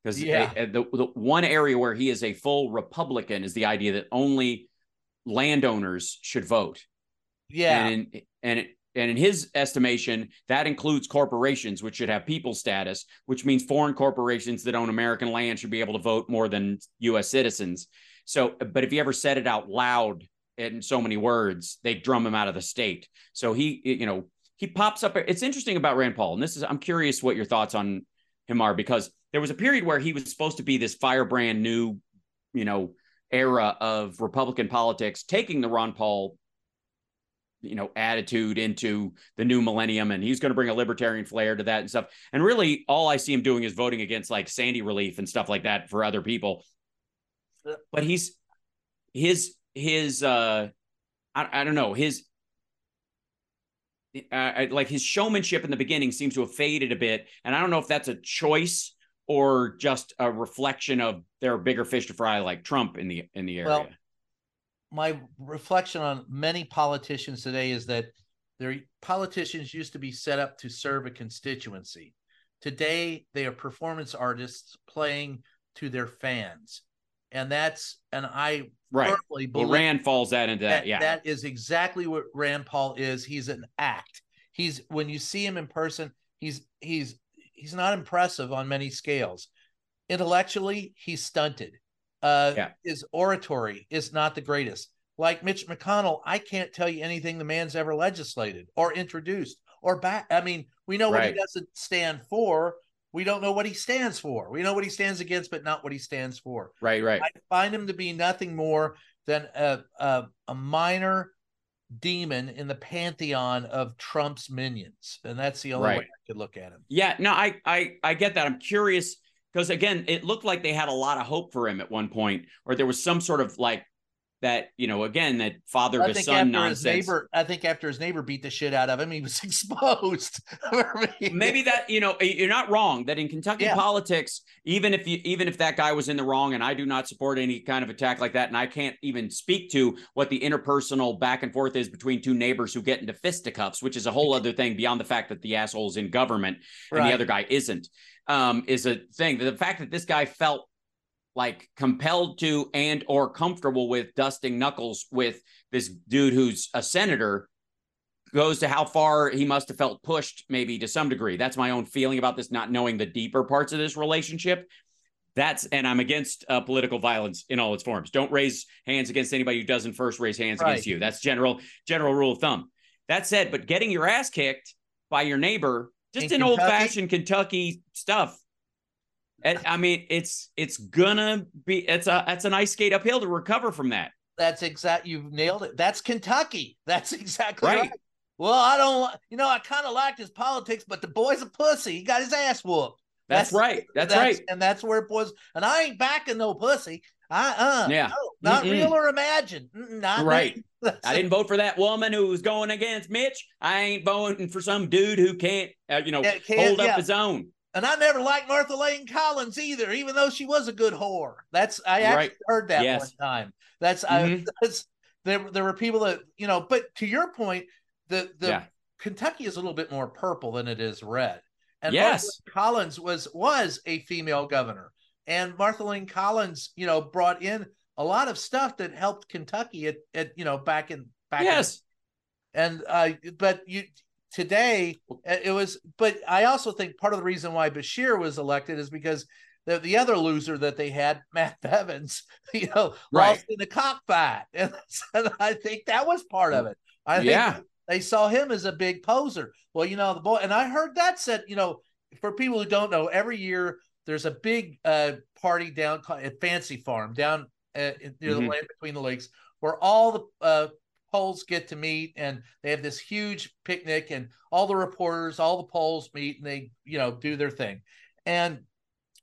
because Yeah. the, the one area where he is a full republican is the idea that only landowners should vote Yeah. and and and in his estimation, that includes corporations, which should have people status, which means foreign corporations that own American land should be able to vote more than U.S. citizens. So, but if he ever said it out loud in so many words, they drum him out of the state. So he, you know, he pops up. It's interesting about Rand Paul, and this is I'm curious what your thoughts on him are because there was a period where he was supposed to be this firebrand new, you know, era of Republican politics, taking the Ron Paul you know attitude into the new millennium and he's going to bring a libertarian flair to that and stuff. And really all i see him doing is voting against like sandy relief and stuff like that for other people. But he's his his uh i, I don't know his uh, like his showmanship in the beginning seems to have faded a bit and i don't know if that's a choice or just a reflection of there are bigger fish to fry like trump in the in the area. Well, my reflection on many politicians today is that their politicians used to be set up to serve a constituency. Today, they are performance artists playing to their fans. And that's, and I right firmly well believe rand falls that into that, that, yeah that is exactly what Rand Paul is. He's an act. He's when you see him in person, he's he's he's not impressive on many scales. Intellectually, he's stunted. Uh Yeah. his oratory is not the greatest. Like Mitch McConnell, I can't tell you anything the man's ever legislated or introduced or back. I mean, we know what he doesn't stand for. We don't know what he stands for. We know what he stands against, but not what he stands for. right right I find him to be nothing more than a a, a minor demon in the pantheon of Trump's minions, and that's the only Right. way I could look at him. Yeah, no, I I I get that. I'm curious because again, it looked like they had a lot of hope for him at one point, or there was some sort of like that, you know, again, that father to son nonsense. neighbor, I think after his neighbor beat the shit out of him, he was exposed. Maybe that, you know, you're not wrong that in Kentucky Yeah. politics, even if you even if that guy was in the wrong, and I do not support any kind of attack like that, and I can't even speak to what the interpersonal back and forth is between two neighbors who get into fisticuffs, which is a whole other thing beyond the fact that the asshole's in government and Right. the other guy isn't um is a thing. The fact that this guy felt like compelled to and or comfortable with dusting knuckles with this dude who's a senator goes to how far he must have felt pushed maybe to some degree. That's my own feeling about this not knowing the deeper parts of this relationship. That's and i'm against uh, political violence in all its forms. Don't raise hands against anybody who doesn't first raise hands against you. That's general general rule of thumb. That said but getting your ass kicked by your neighbor just In in old fashioned kentucky stuff and, I mean, it's it's gonna be it's a it's an ice skate uphill to recover from that. That's exact. You've nailed it. That's Kentucky. That's exactly right. Right. Well, I don't. You know, I kind of liked his politics, but the boy's a pussy. He got his ass whooped. That's, right. That's, right. And that's where it was. And I ain't backing no pussy. I uh Yeah. no, not Mm-mm. real or imagined. Mm-mm, Not. Right. That's I didn't vote for that woman who was going against Mitch. I ain't voting for some dude who can't, uh, you know, Yeah, can't- hold up yeah. his own. And I never liked Martha Layne Collins either, even though she was a good whore. That's I actually Right. heard that Yes. one time. That's I Mhm. that's there there were people that you know, but to your point, the the Yeah. Kentucky is a little bit more purple than it is red. And Yes. Martha Layne Collins was was a female governor. And Martha Layne Collins, you know, brought in a lot of stuff that helped Kentucky at, at you know back in back in Yes. and uh but you today uh, it was but i also think part of the reason why Beshear was elected is because the, the other loser that they had matt bevins you know Right. lost in the cockfight and, and i think that was part of it i think Yeah. they saw him as a big poser well you know the boy and i heard that said you know for people who don't know every year there's a big uh party down at fancy farm down uh, near the Mhm. land between the lakes where all the uh polls get to meet and they have this huge picnic and all the reporters all the polls meet and they you know do their thing and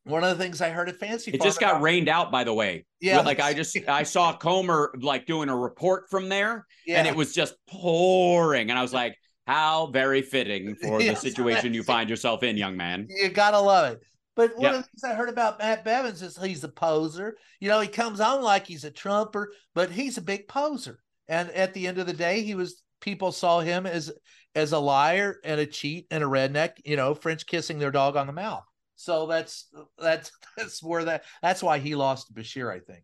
one of the things i heard at fancy It Farm just got about- rained out, by the way. yeah Like I just I saw Comer like doing a report from there, yeah and it was just pouring, and I was like, "How very fitting for the Yes. situation you find yourself in, young man." you gotta love it but one Yep. of the things i heard about matt bevins is he's a poser. You know he comes on like he's a trumper but he's a big poser. And at the end of the day he was people saw him as as a liar and a cheat and a redneck you know french kissing their dog on the mouth. So that's that's that's where that that's why he lost to Beshear i think.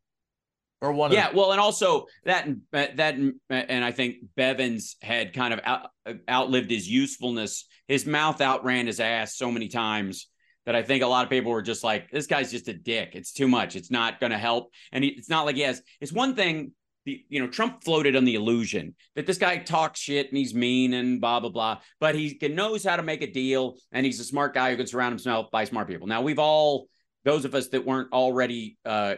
Or one of Yeah, well, and also that that and I think Bevins had kind of out, outlived his usefulness. His mouth outran his ass so many times that I think a lot of people were just like, "This guy's just a dick. It's too much. It's not going to help." And he, it's not like he has. It's one thing. The, you know, Trump floated on the illusion that this guy talks shit and he's mean and blah blah blah, but he can, knows how to make a deal and he's a smart guy who can surround himself by smart people. Now we've all those of us that weren't already uh,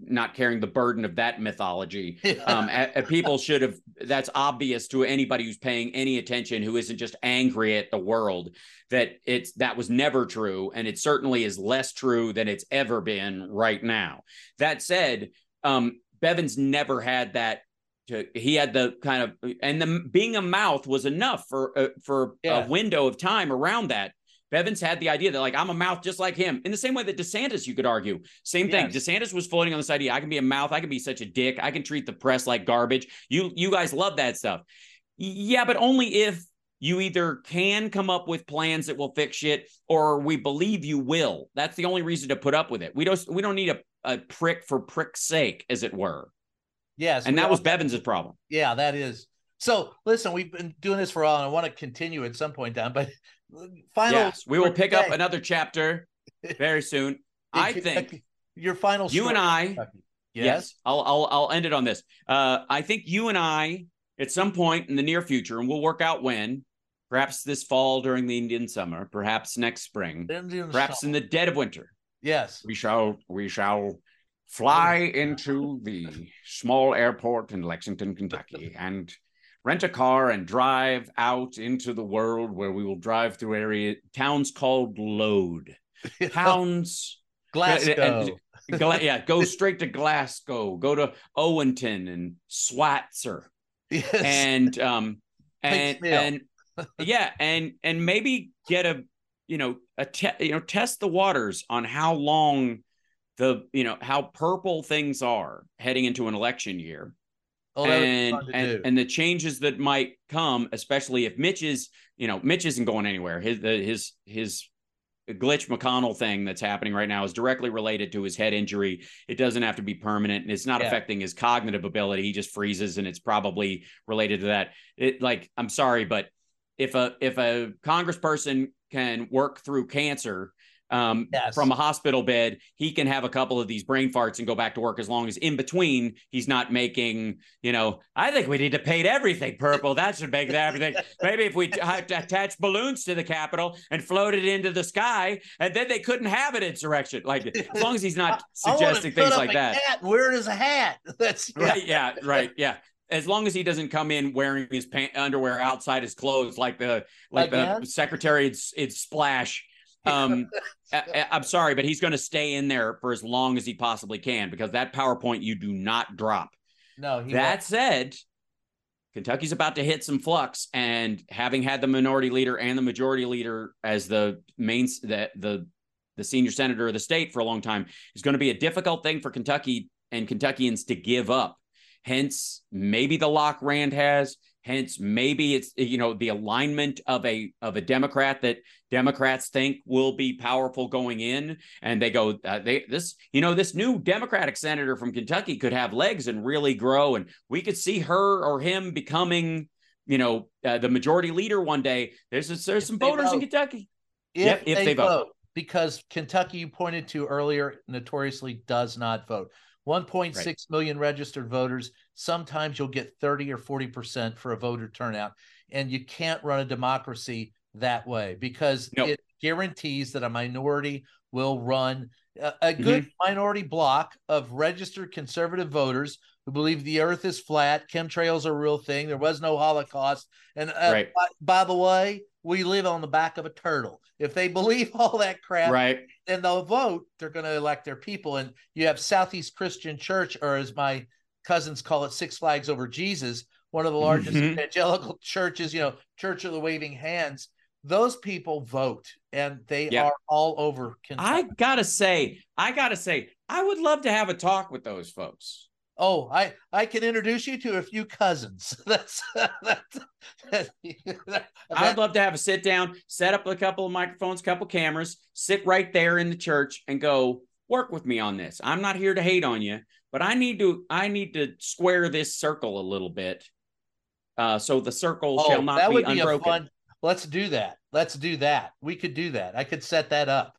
not carrying the burden of that mythology um, a- a people should have that's obvious to anybody who's paying any attention who isn't just angry at the world that it's that was never true and it certainly is less true than it's ever been right now that said um bevins never had that to, he had the kind of and the being a mouth was enough for uh, for Yeah. a window of time around that Bevins had the idea that like I'm a mouth just like him. In the same way that DeSantis, you could argue, same thing. Yes. DeSantis was floating on this idea. I can be a mouth. I can be such a dick. I can treat the press like garbage. You you guys love that stuff. Yeah, but only if you either can come up with plans that will fix shit or we believe you will. That's the only reason to put up with it. We don't we don't need a, a prick for prick's sake, as it were. yes And that was Bevins' problem. Yeah, that is. So listen, we've been doing this for a while, and I want to continue at some point down. But final, Yes, we will for pick up another chapter very soon. I think your final. you and I Yes. Yes. I'll I'll I'll end it on this. Uh, I think you and I, at some point in the near future, and we'll work out when, perhaps this fall during the Indian summer, perhaps next spring, Indian perhaps in the dead of winter, yes. we shall we shall fly into the small airport in Lexington, Kentucky, and rent a car and drive out into the world where we will drive through area towns called Load. Towns Glasgow. and- Gla- yeah, go straight to Glasgow, go to Owenton and Switzer yes. and um and and yeah and and maybe get a you know a te- you know test the waters on how long the you know how purple things are heading into an election year oh, that would be and and, and the changes that might come especially if Mitch is you know Mitch isn't going anywhere his the, his his glitch McConnell thing that's happening right now is directly related to his head injury. It doesn't have to be permanent and it's not Yeah. affecting his cognitive ability. He just freezes and it's probably related to that. It like I'm sorry, but if a if a congressperson can work through cancer um, Yes. from a hospital bed, he can have a couple of these brain farts and go back to work as long as in between he's not making, you know, I think we need to paint everything purple. That should make everything. Maybe if we t- attach balloons to the Capitol and float it into the sky, and then they couldn't have an insurrection. Like as long as he's not I suggesting put things like that. Hat wear it as a hat. That's yeah. Right? Yeah. Right. Yeah. As long as he doesn't come in wearing his pant underwear outside his clothes, like the like Again? the secretary in Splash. Um, I, I- I'm sorry, but he's going to stay in there for as long as he possibly can because that PowerPoint you do not drop. No, he that won't. said, Kentucky's about to hit some flux, and having had the minority leader and the majority leader as the main the the the senior senator of the state for a long time is going to be a difficult thing for Kentucky and Kentuckians to give up. Hence, maybe the lock Rand has. Hence, maybe it's you know the alignment of a of a Democrat that Democrats think will be powerful going in, and they go uh, they this you know this new Democratic senator from Kentucky could have legs and really grow, and we could see her or him becoming you know uh, the majority leader one day. There's there's If some voters in. Kentucky. if, Yep, if they, they vote. vote. because Kentucky you pointed to earlier notoriously does not vote. 1.6 million registered voters. Sometimes you'll get 30 or 40% for a voter turnout. And you can't run a democracy that way because Nope. it guarantees that a minority will run a, a good minority block of registered conservative voters who believe the earth is flat, chemtrails are a real thing, there was no Holocaust. And uh, Right. by, by the way, we live on the back of a turtle. If they believe all that crap, Right. then they'll vote. They're going to elect their people. And you have Southeast Christian Church, or as my cousins call it, Six Flags Over Jesus, one of the largest Mhm. evangelical churches, you know, Church of the Waving Hands. Those people vote and they Yeah. are all over I gotta say, I gotta say, I would love to have a talk with those folks. oh, I I can introduce you to a few cousins. That's that's that, I'd love to have a sit down, set up a couple of microphones, couple cameras, sit right there in the church and go work with me on this. I'm not here to hate on you, but I need to I need to square this circle a little bit. Uh, so the circle shall oh, not that be would be unbroken. a fun. Let's do that. Let's do that. We could do that. I could set that up.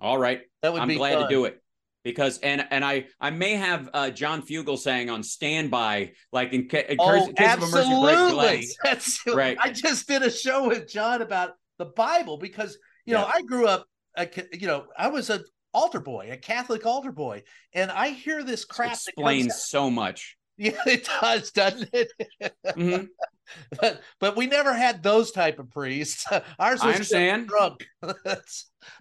All right. That would I'm be glad fun. to do it. Because and and I I may have uh, John Fugelsang on standby, like in, ca- in Oh, case, case of emergency break absolutely. delay. That's Right. I just did a show with John about the Bible because you know I grew up, a, ca- you know, I was an altar boy, a Catholic altar boy, and I hear this crap. explains so much. Yeah, it does, doesn't it? Mhm. but but we never had those type of priests. Ours was I understand. drunk.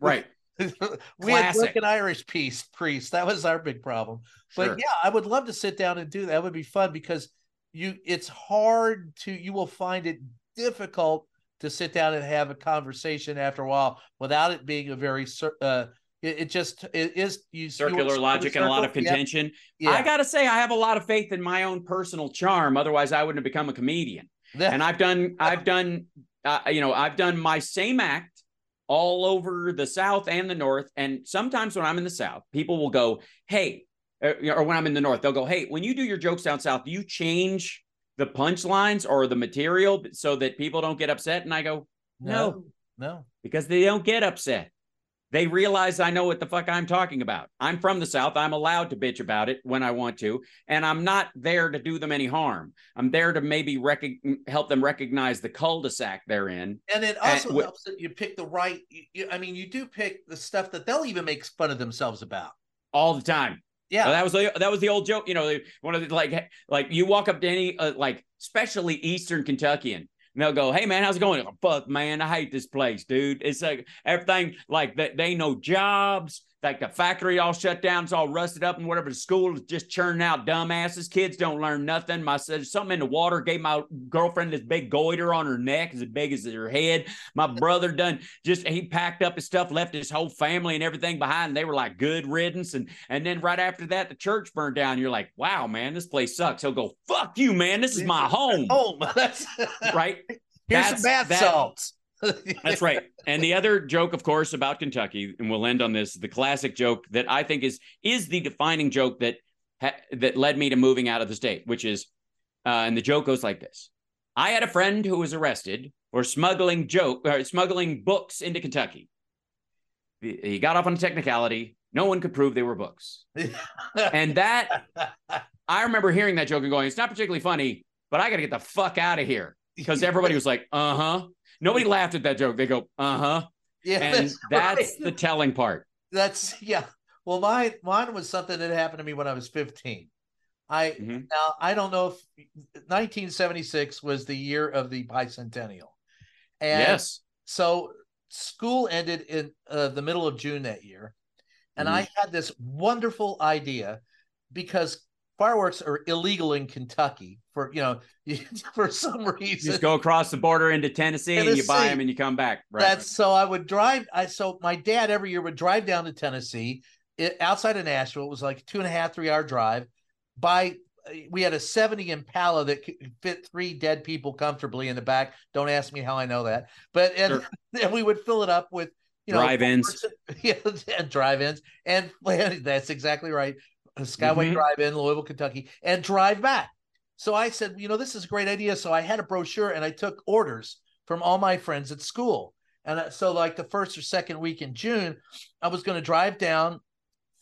Right. we had Classic. drunken Irish priest priests. That was our big problem. Sure. But yeah, I would love to sit down and do that. That would be fun because you it's hard to you will find it difficult to sit down and have a conversation after a while without it being a very uh it, it just it is you you circular want- logic and a lot of circle? Yeah, contention. Yeah, I gotta say, I have a lot of faith in my own personal charm. Otherwise, I wouldn't have become a comedian. And I've done, I've done, uh, you know, I've done my same act all over the South and the North. And sometimes when I'm in the South, people will go, "Hey," uh, or when I'm in the North, they'll go, "Hey, when you do your jokes down South, do you change the punchlines or the material so that people don't get upset?" And I go, no, no. because they don't get upset. They realize I know what the fuck I'm talking about. I'm from the South. I'm allowed to bitch about it when I want to. And I'm not there to do them any harm. I'm there to maybe rec- help them recognize the cul de sac they're in. And it also wi- helps that you pick the right. You, you- I mean, you do pick the stuff that they'll even make fun of themselves about. all the time. Yeah. that was the that was the old joke. You know, one of the like like you walk up to any uh, like especially Eastern Kentuckian. And they'll go, "Hey man, how's it going?" Fuck, man, I hate this place, dude. It's like everything, like that. They no jobs. Like the factory all shut down, it's all rusted up, and whatever. The school is just churning out dumbasses. Kids don't learn nothing. My something in the water gave my girlfriend this big goiter on her neck, as big as her head. My brother done just he packed up his stuff, left his whole family and everything behind. They were like good riddance. And and then right after that, the church burned down. You're like, wow, man, this place sucks. He'll go, fuck you, man. This is my home. home. Right? here's That's- some bath that- salts. That's right. And the other joke, of course, about Kentucky, and we'll end on this, the classic joke that I think is is the defining joke that ha- that led me to moving out of the state, which is, uh, and the joke goes like this: I had a friend who was arrested for smuggling joke or smuggling books into Kentucky. He he got off on a technicality. No one could prove they were books, and that I remember hearing that joke and going, "It's not particularly funny, but I got to get the fuck out of here." Because everybody was like, "Uh huh." Nobody laughed at that joke. They go, "Uh huh." yeah, and that's right. the telling part. That's yeah. Well, mine mine was something that happened to me when I was 15. I Mhm. now I don't know if 1976 was the year of the bicentennial, and yes. so school ended in uh, the middle of June that year, and I had this wonderful idea because fireworks are illegal in Kentucky for you know for some You reason. just go across the border into Tennessee, and you buy them and you come back. Right. That's so I would drive. I so my dad every year would drive down to Tennessee, it, outside of Nashville. It was like a two and a half, three hour drive. By eh, we had a seventy Impala that could fit three dead people comfortably in the back. Don't ask me how I know that, but and, Sure. and we would fill it up with you know Drive-ins. yeah, drive-ins, and that's exactly right. Skyway Mhm. Drive-In, Louisville, Kentucky, and drive back. So I said, you know, this is a great idea. So I had a brochure and I took orders from all my friends at school. And uh, so, like the first or second week in June, I was going to drive down,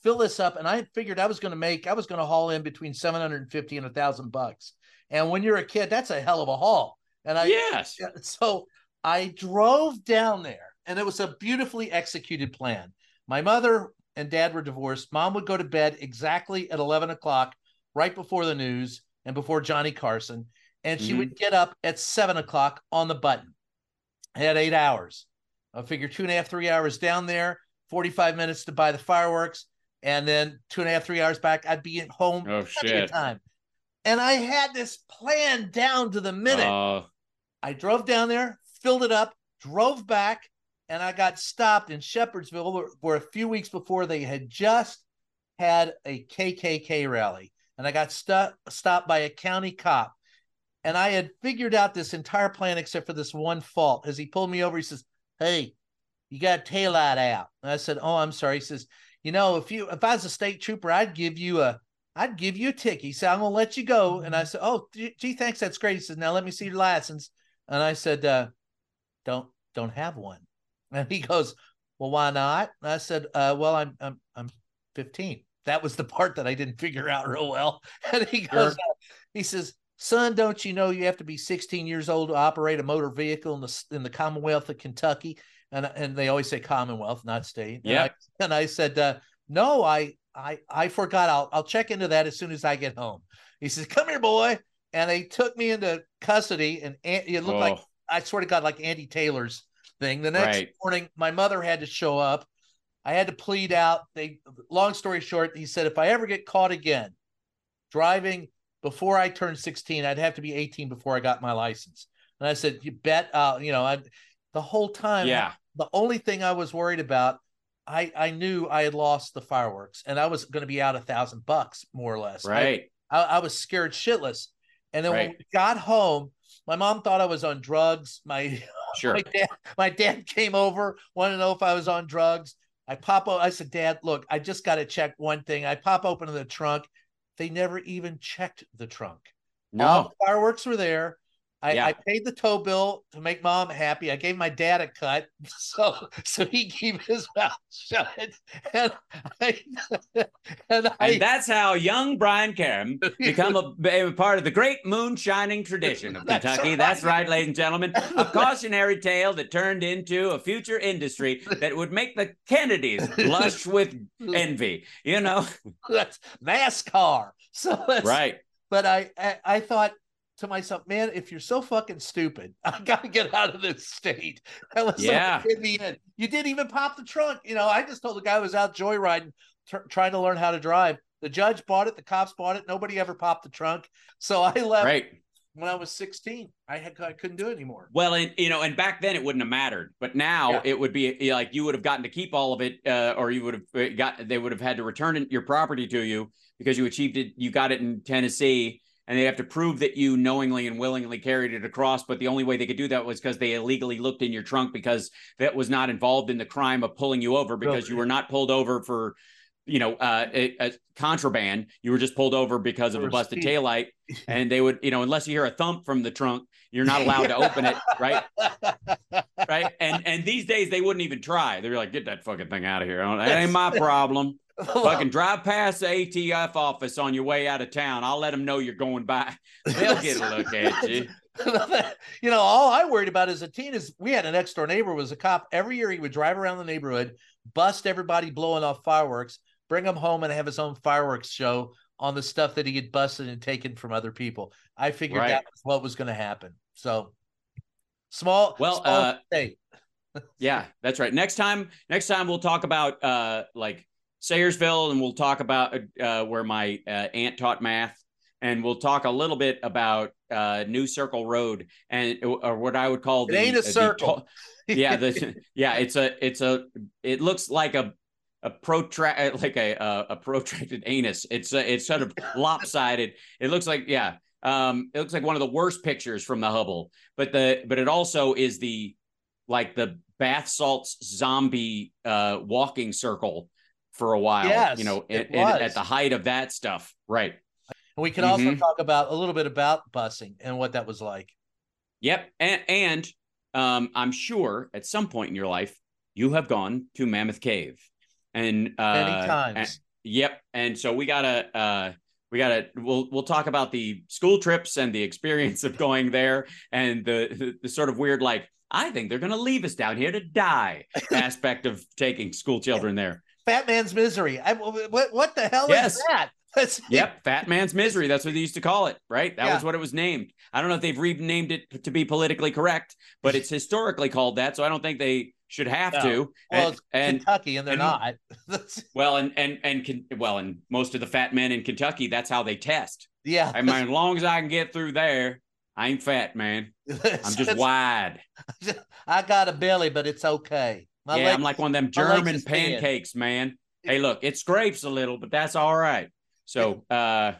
fill this up, and I figured I was going to make, I was going to haul in between 750 and a thousand bucks. And when you're a kid, that's a hell of a haul. And I, yes. so I drove down there, and it was a beautifully executed plan. My mother and dad were divorced. Mom would go to bed exactly at 11 o'clock, right before the news and before Johnny Carson. And she Mhm. would get up at seven o'clock on the button. I had eight hours. I figure two and a half, three hours down there, 45 minutes to buy the fireworks, and then two and a half, three hours back. I'd be at home Oh shit. time. And I had this plan down to the minute. Uh, I drove down there, filled it up, drove back, and I got stopped in Shepherdsville, where, a few weeks before they had just had a KKK rally, and I got stu- stopped by a county cop. And I had figured out this entire plan except for this one fault. As he pulled me over, he says, "Hey, you got taillight out." And I said, "Oh, I'm sorry." He says, "You know, if you if I was a state trooper, I'd give you a I'd give you a ticket." He said, "I'm gonna let you go." And I said, "Oh, gee, gee, thanks. That's great." He says, "Now let me see your license." And I said, uh, "Don't don't have one." And he goes, "Well, why not?" And I said, uh, "Well, I'm I'm I'm 15." That was the part that I didn't figure out real well. And he goes, Sure. he says, "Son, don't you know you have to be 16 years old to operate a motor vehicle in the in the Commonwealth of Kentucky?" And and they always say Commonwealth, not state. And I- And I, said, uh, "No, I I I forgot. I'll I'll check into that as soon as I get home." He says, "Come here, boy." And they took me into custody, and it looked like oh, I swear to God, like Andy Taylor's thing. The next Right. morning, my mother had to show up. I had to plead out. They, long story short, he said, if I ever get caught again driving before I turned 16, I'd have to be 18 before I got my license. And I said, you bet. Uh, you know, I, the whole time, yeah. the only thing I was worried about, I, I knew I had lost the fireworks and I was going to be out a thousand bucks more or less. I- Right. I, I was scared shitless. And then when Right. we got home, my mom thought I was on drugs. My Sure. my dad, my dad came over, wanted to know if I was on drugs. I pop up. I said, Dad, look, I just got to check one thing. I pop open the trunk. They never even checked the trunk. All No. the fireworks were there. I, Yeah. I paid the tow bill to make mom happy. I gave my dad a cut, so so he keep his mouth shut. And I and I And that's how young Brian Karem become a, a part of the great moonshining tradition of That's Kentucky. right. That's right, ladies and gentlemen. A cautionary tale that turned into a future industry that would make the Kennedys blush with envy. You know, that's NASCAR. So that's, right? but I, I I thought to myself, man, if you're so fucking stupid, I gotta get out of this state. That was like, Yeah. in the end. You didn't even pop the trunk. You know, I just told the guy who was out joyriding, tr- trying to learn how to drive. The judge bought it, the cops bought it. Nobody ever popped the trunk. So I left Right. when I was 16. I had I couldn't do it anymore. Well, and you know, and back then it wouldn't have mattered, but now Yeah. it would be like you would have gotten to keep all of it, uh, or you would have uh, got they would have had to return your property to you because you achieved it. You got it in Tennessee, and they have to prove that you knowingly and willingly carried it across. But the only way they could do that was because they illegally looked in your trunk because that was not involved in the crime of pulling you over because you were not pulled over for. You know, uh, a, a contraband. You were just pulled over because of a busted speed. taillight, and they would, you know, unless you hear a thump from the trunk, you're not allowed to open it, right? right? And and these days they wouldn't even try. They're like, get that fucking thing out of here. That ain't my problem. fucking drive past the ATF office on your way out of town. I'll let them know you're going by. They'll get a look at you. you know, all I worried about as a teen is we had an next door neighbor was a cop. Every year he would drive around the neighborhood, bust everybody blowing off fireworks, bring them home and have his own fireworks show on the stuff that he had busted and taken from other people. I figured Right. that was what was going to happen. So small, Well, small uh, state. Yeah, that's right. Next time, next time we'll talk about uh like Sayersville, and we'll talk about uh, where my uh, aunt taught math, and we'll talk a little bit about uh, New Circle Road and or what I would call It the ain't a the circle. to- yeah, the yeah, it's a it's a it looks like a a protract like a a, a protracted anus. It's a, it's sort of lopsided. It looks like yeah. Um, it looks like one of the worst pictures from the Hubble, but the but it also is the like the bath salts zombie uh walking circle for a while. Yes, you know, it at, at- was. at the height of that stuff, right? And we can also Mhm. talk about a little bit about busing and what that was like. Yep. And, and um, I'm sure at some point in your life, you have gone to Mammoth Cave. And uh, Many times. and- yep. And so we gotta uh we gotta we'll we'll talk about the school trips and the experience of going there and the the, the sort of weird like I think they're gonna leave us down here to die aspect of taking school children there. Fat man's misery. I, what what the hell Yes. is that? That's Yep, Fat Man's Misery. That's what they used to call it, right? That Yeah. was what it was named. I don't know if they've renamed it to be politically correct, but it's historically called that, so I don't think they should have No. to. Well, and, it's and Kentucky, and they're and- not. Well, and and and can, well, and most of the fat men in Kentucky, that's how they test. yeah, I mean, as long as I can get through there, I ain't fat, man. I'm just wide. I got a belly, but it's okay. My yeah, I'm like one of them German pancakes, man. Hey, look, it scrapes a little, but that's all right. So, uh,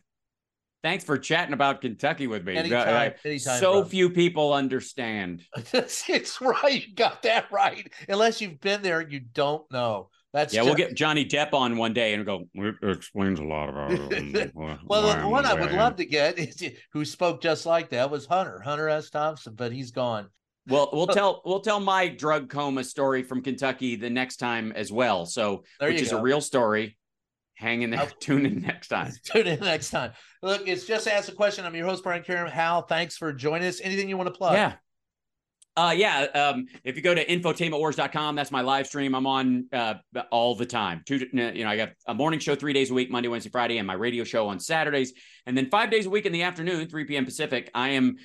thanks for chatting about Kentucky with me. Anytime, anytime, so brother. few people understand. it's right. You got that right. Unless you've been there, you don't know. That's Yeah, we'll get Johnny Depp on one day and go. It explains a lot about it. Well, the one I would love to get is who spoke just like that was Hunter, Hunter S. Thompson, but he's gone. Well, we'll tell we'll tell my drug coma story from Kentucky the next time as well. So, There which is go. a real story. Hang in there. Okay. Tune in next time. Tune in next time. Look, it's just ask a question. I'm your host, Brian Karem. Hal, thanks for joining us. Anything you want to plug? Yeah. Uh, yeah. Um, if you go to infotainmentwars.com, that's my live stream. I'm on uh, all the time. Two, you know, I got a morning show three days a week, Monday, Wednesday, Friday, and my radio show on Saturdays. And then five days a week in the afternoon, 3 p.m. Pacific, I am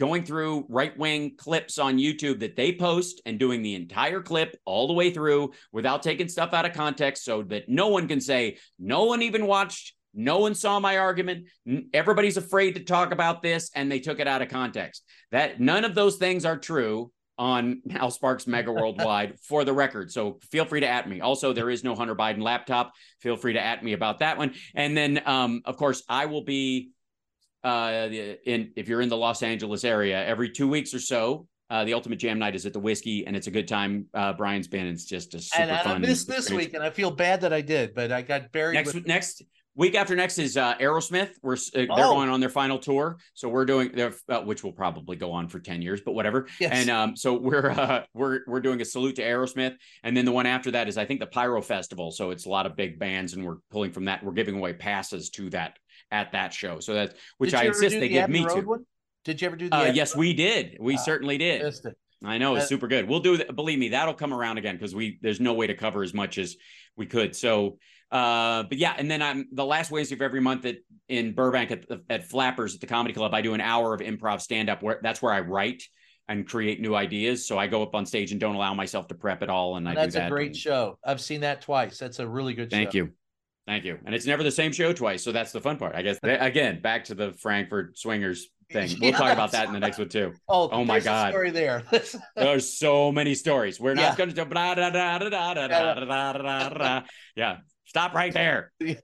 going through right wing clips on YouTube that they post and doing the entire clip all the way through without taking stuff out of context so that no one can say, no one even watched. No one saw my argument. Everybody's afraid to talk about this, and they took it out of context. That none of those things are true on Hal Sparks Mega Worldwide for the record. So feel free to at me. Also, there is no Hunter Biden laptop. Feel free to at me about that one. And then, um, of course, I will be uh, in if you're in the Los Angeles area every two weeks or so. Uh, the Ultimate Jam Night is at the Whisky, and it's a good time. Uh, Brian's been. It's just a super And I fun. missed this experience. week, and I feel bad that I did, but I got buried Next with next Week after next is uh, Aerosmith. We're uh, they're Oh. going on their final tour, so we're doing their uh, which will probably go on for ten years, but whatever. Yes. And um, so we're uh, we're we're doing a salute to Aerosmith, and then the one after that is I think the Pyro Festival. So it's a lot of big bands, and we're pulling from that. We're giving away passes to that at that show. So that's which I insist they the give me to. One? Did you ever do the? Uh, yes, we did. We Ah, certainly did. I know it's super good. We'll do. Believe me, that'll come around again because we there's no way to cover as much as we could. So, uh, but yeah, and then I'm the last Wednesday of every month at in Burbank at, at Flappers at the Comedy Club. I do an hour of improv stand up where that's where I write and create new ideas. So I go up on stage and don't allow myself to prep at all. And, and I that's do that. a great and, show. I've seen that twice. That's a really good. Thank show. you. Thank you. And it's never the same show twice. So that's the fun part. I guess, again, back to the Frankfort swingers thing. We'll yeah, talk about that in the next one too. Oh, oh my God. Story there. There's so many stories. We're not yeah. going to. Yeah. Stop right there. yeah.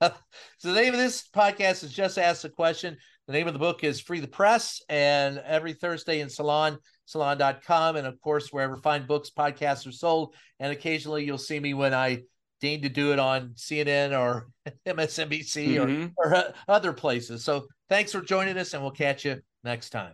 So the name of this podcast is Just Ask a Question. The name of the book is Free the Press, and every Thursday in Salon, salon.com, and of course, wherever fine books, podcasts are sold. And occasionally you'll see me when I deign to do it on CNN or MSNBC or, Mhm. or uh, other places. So thanks for joining us, and we'll catch you next time.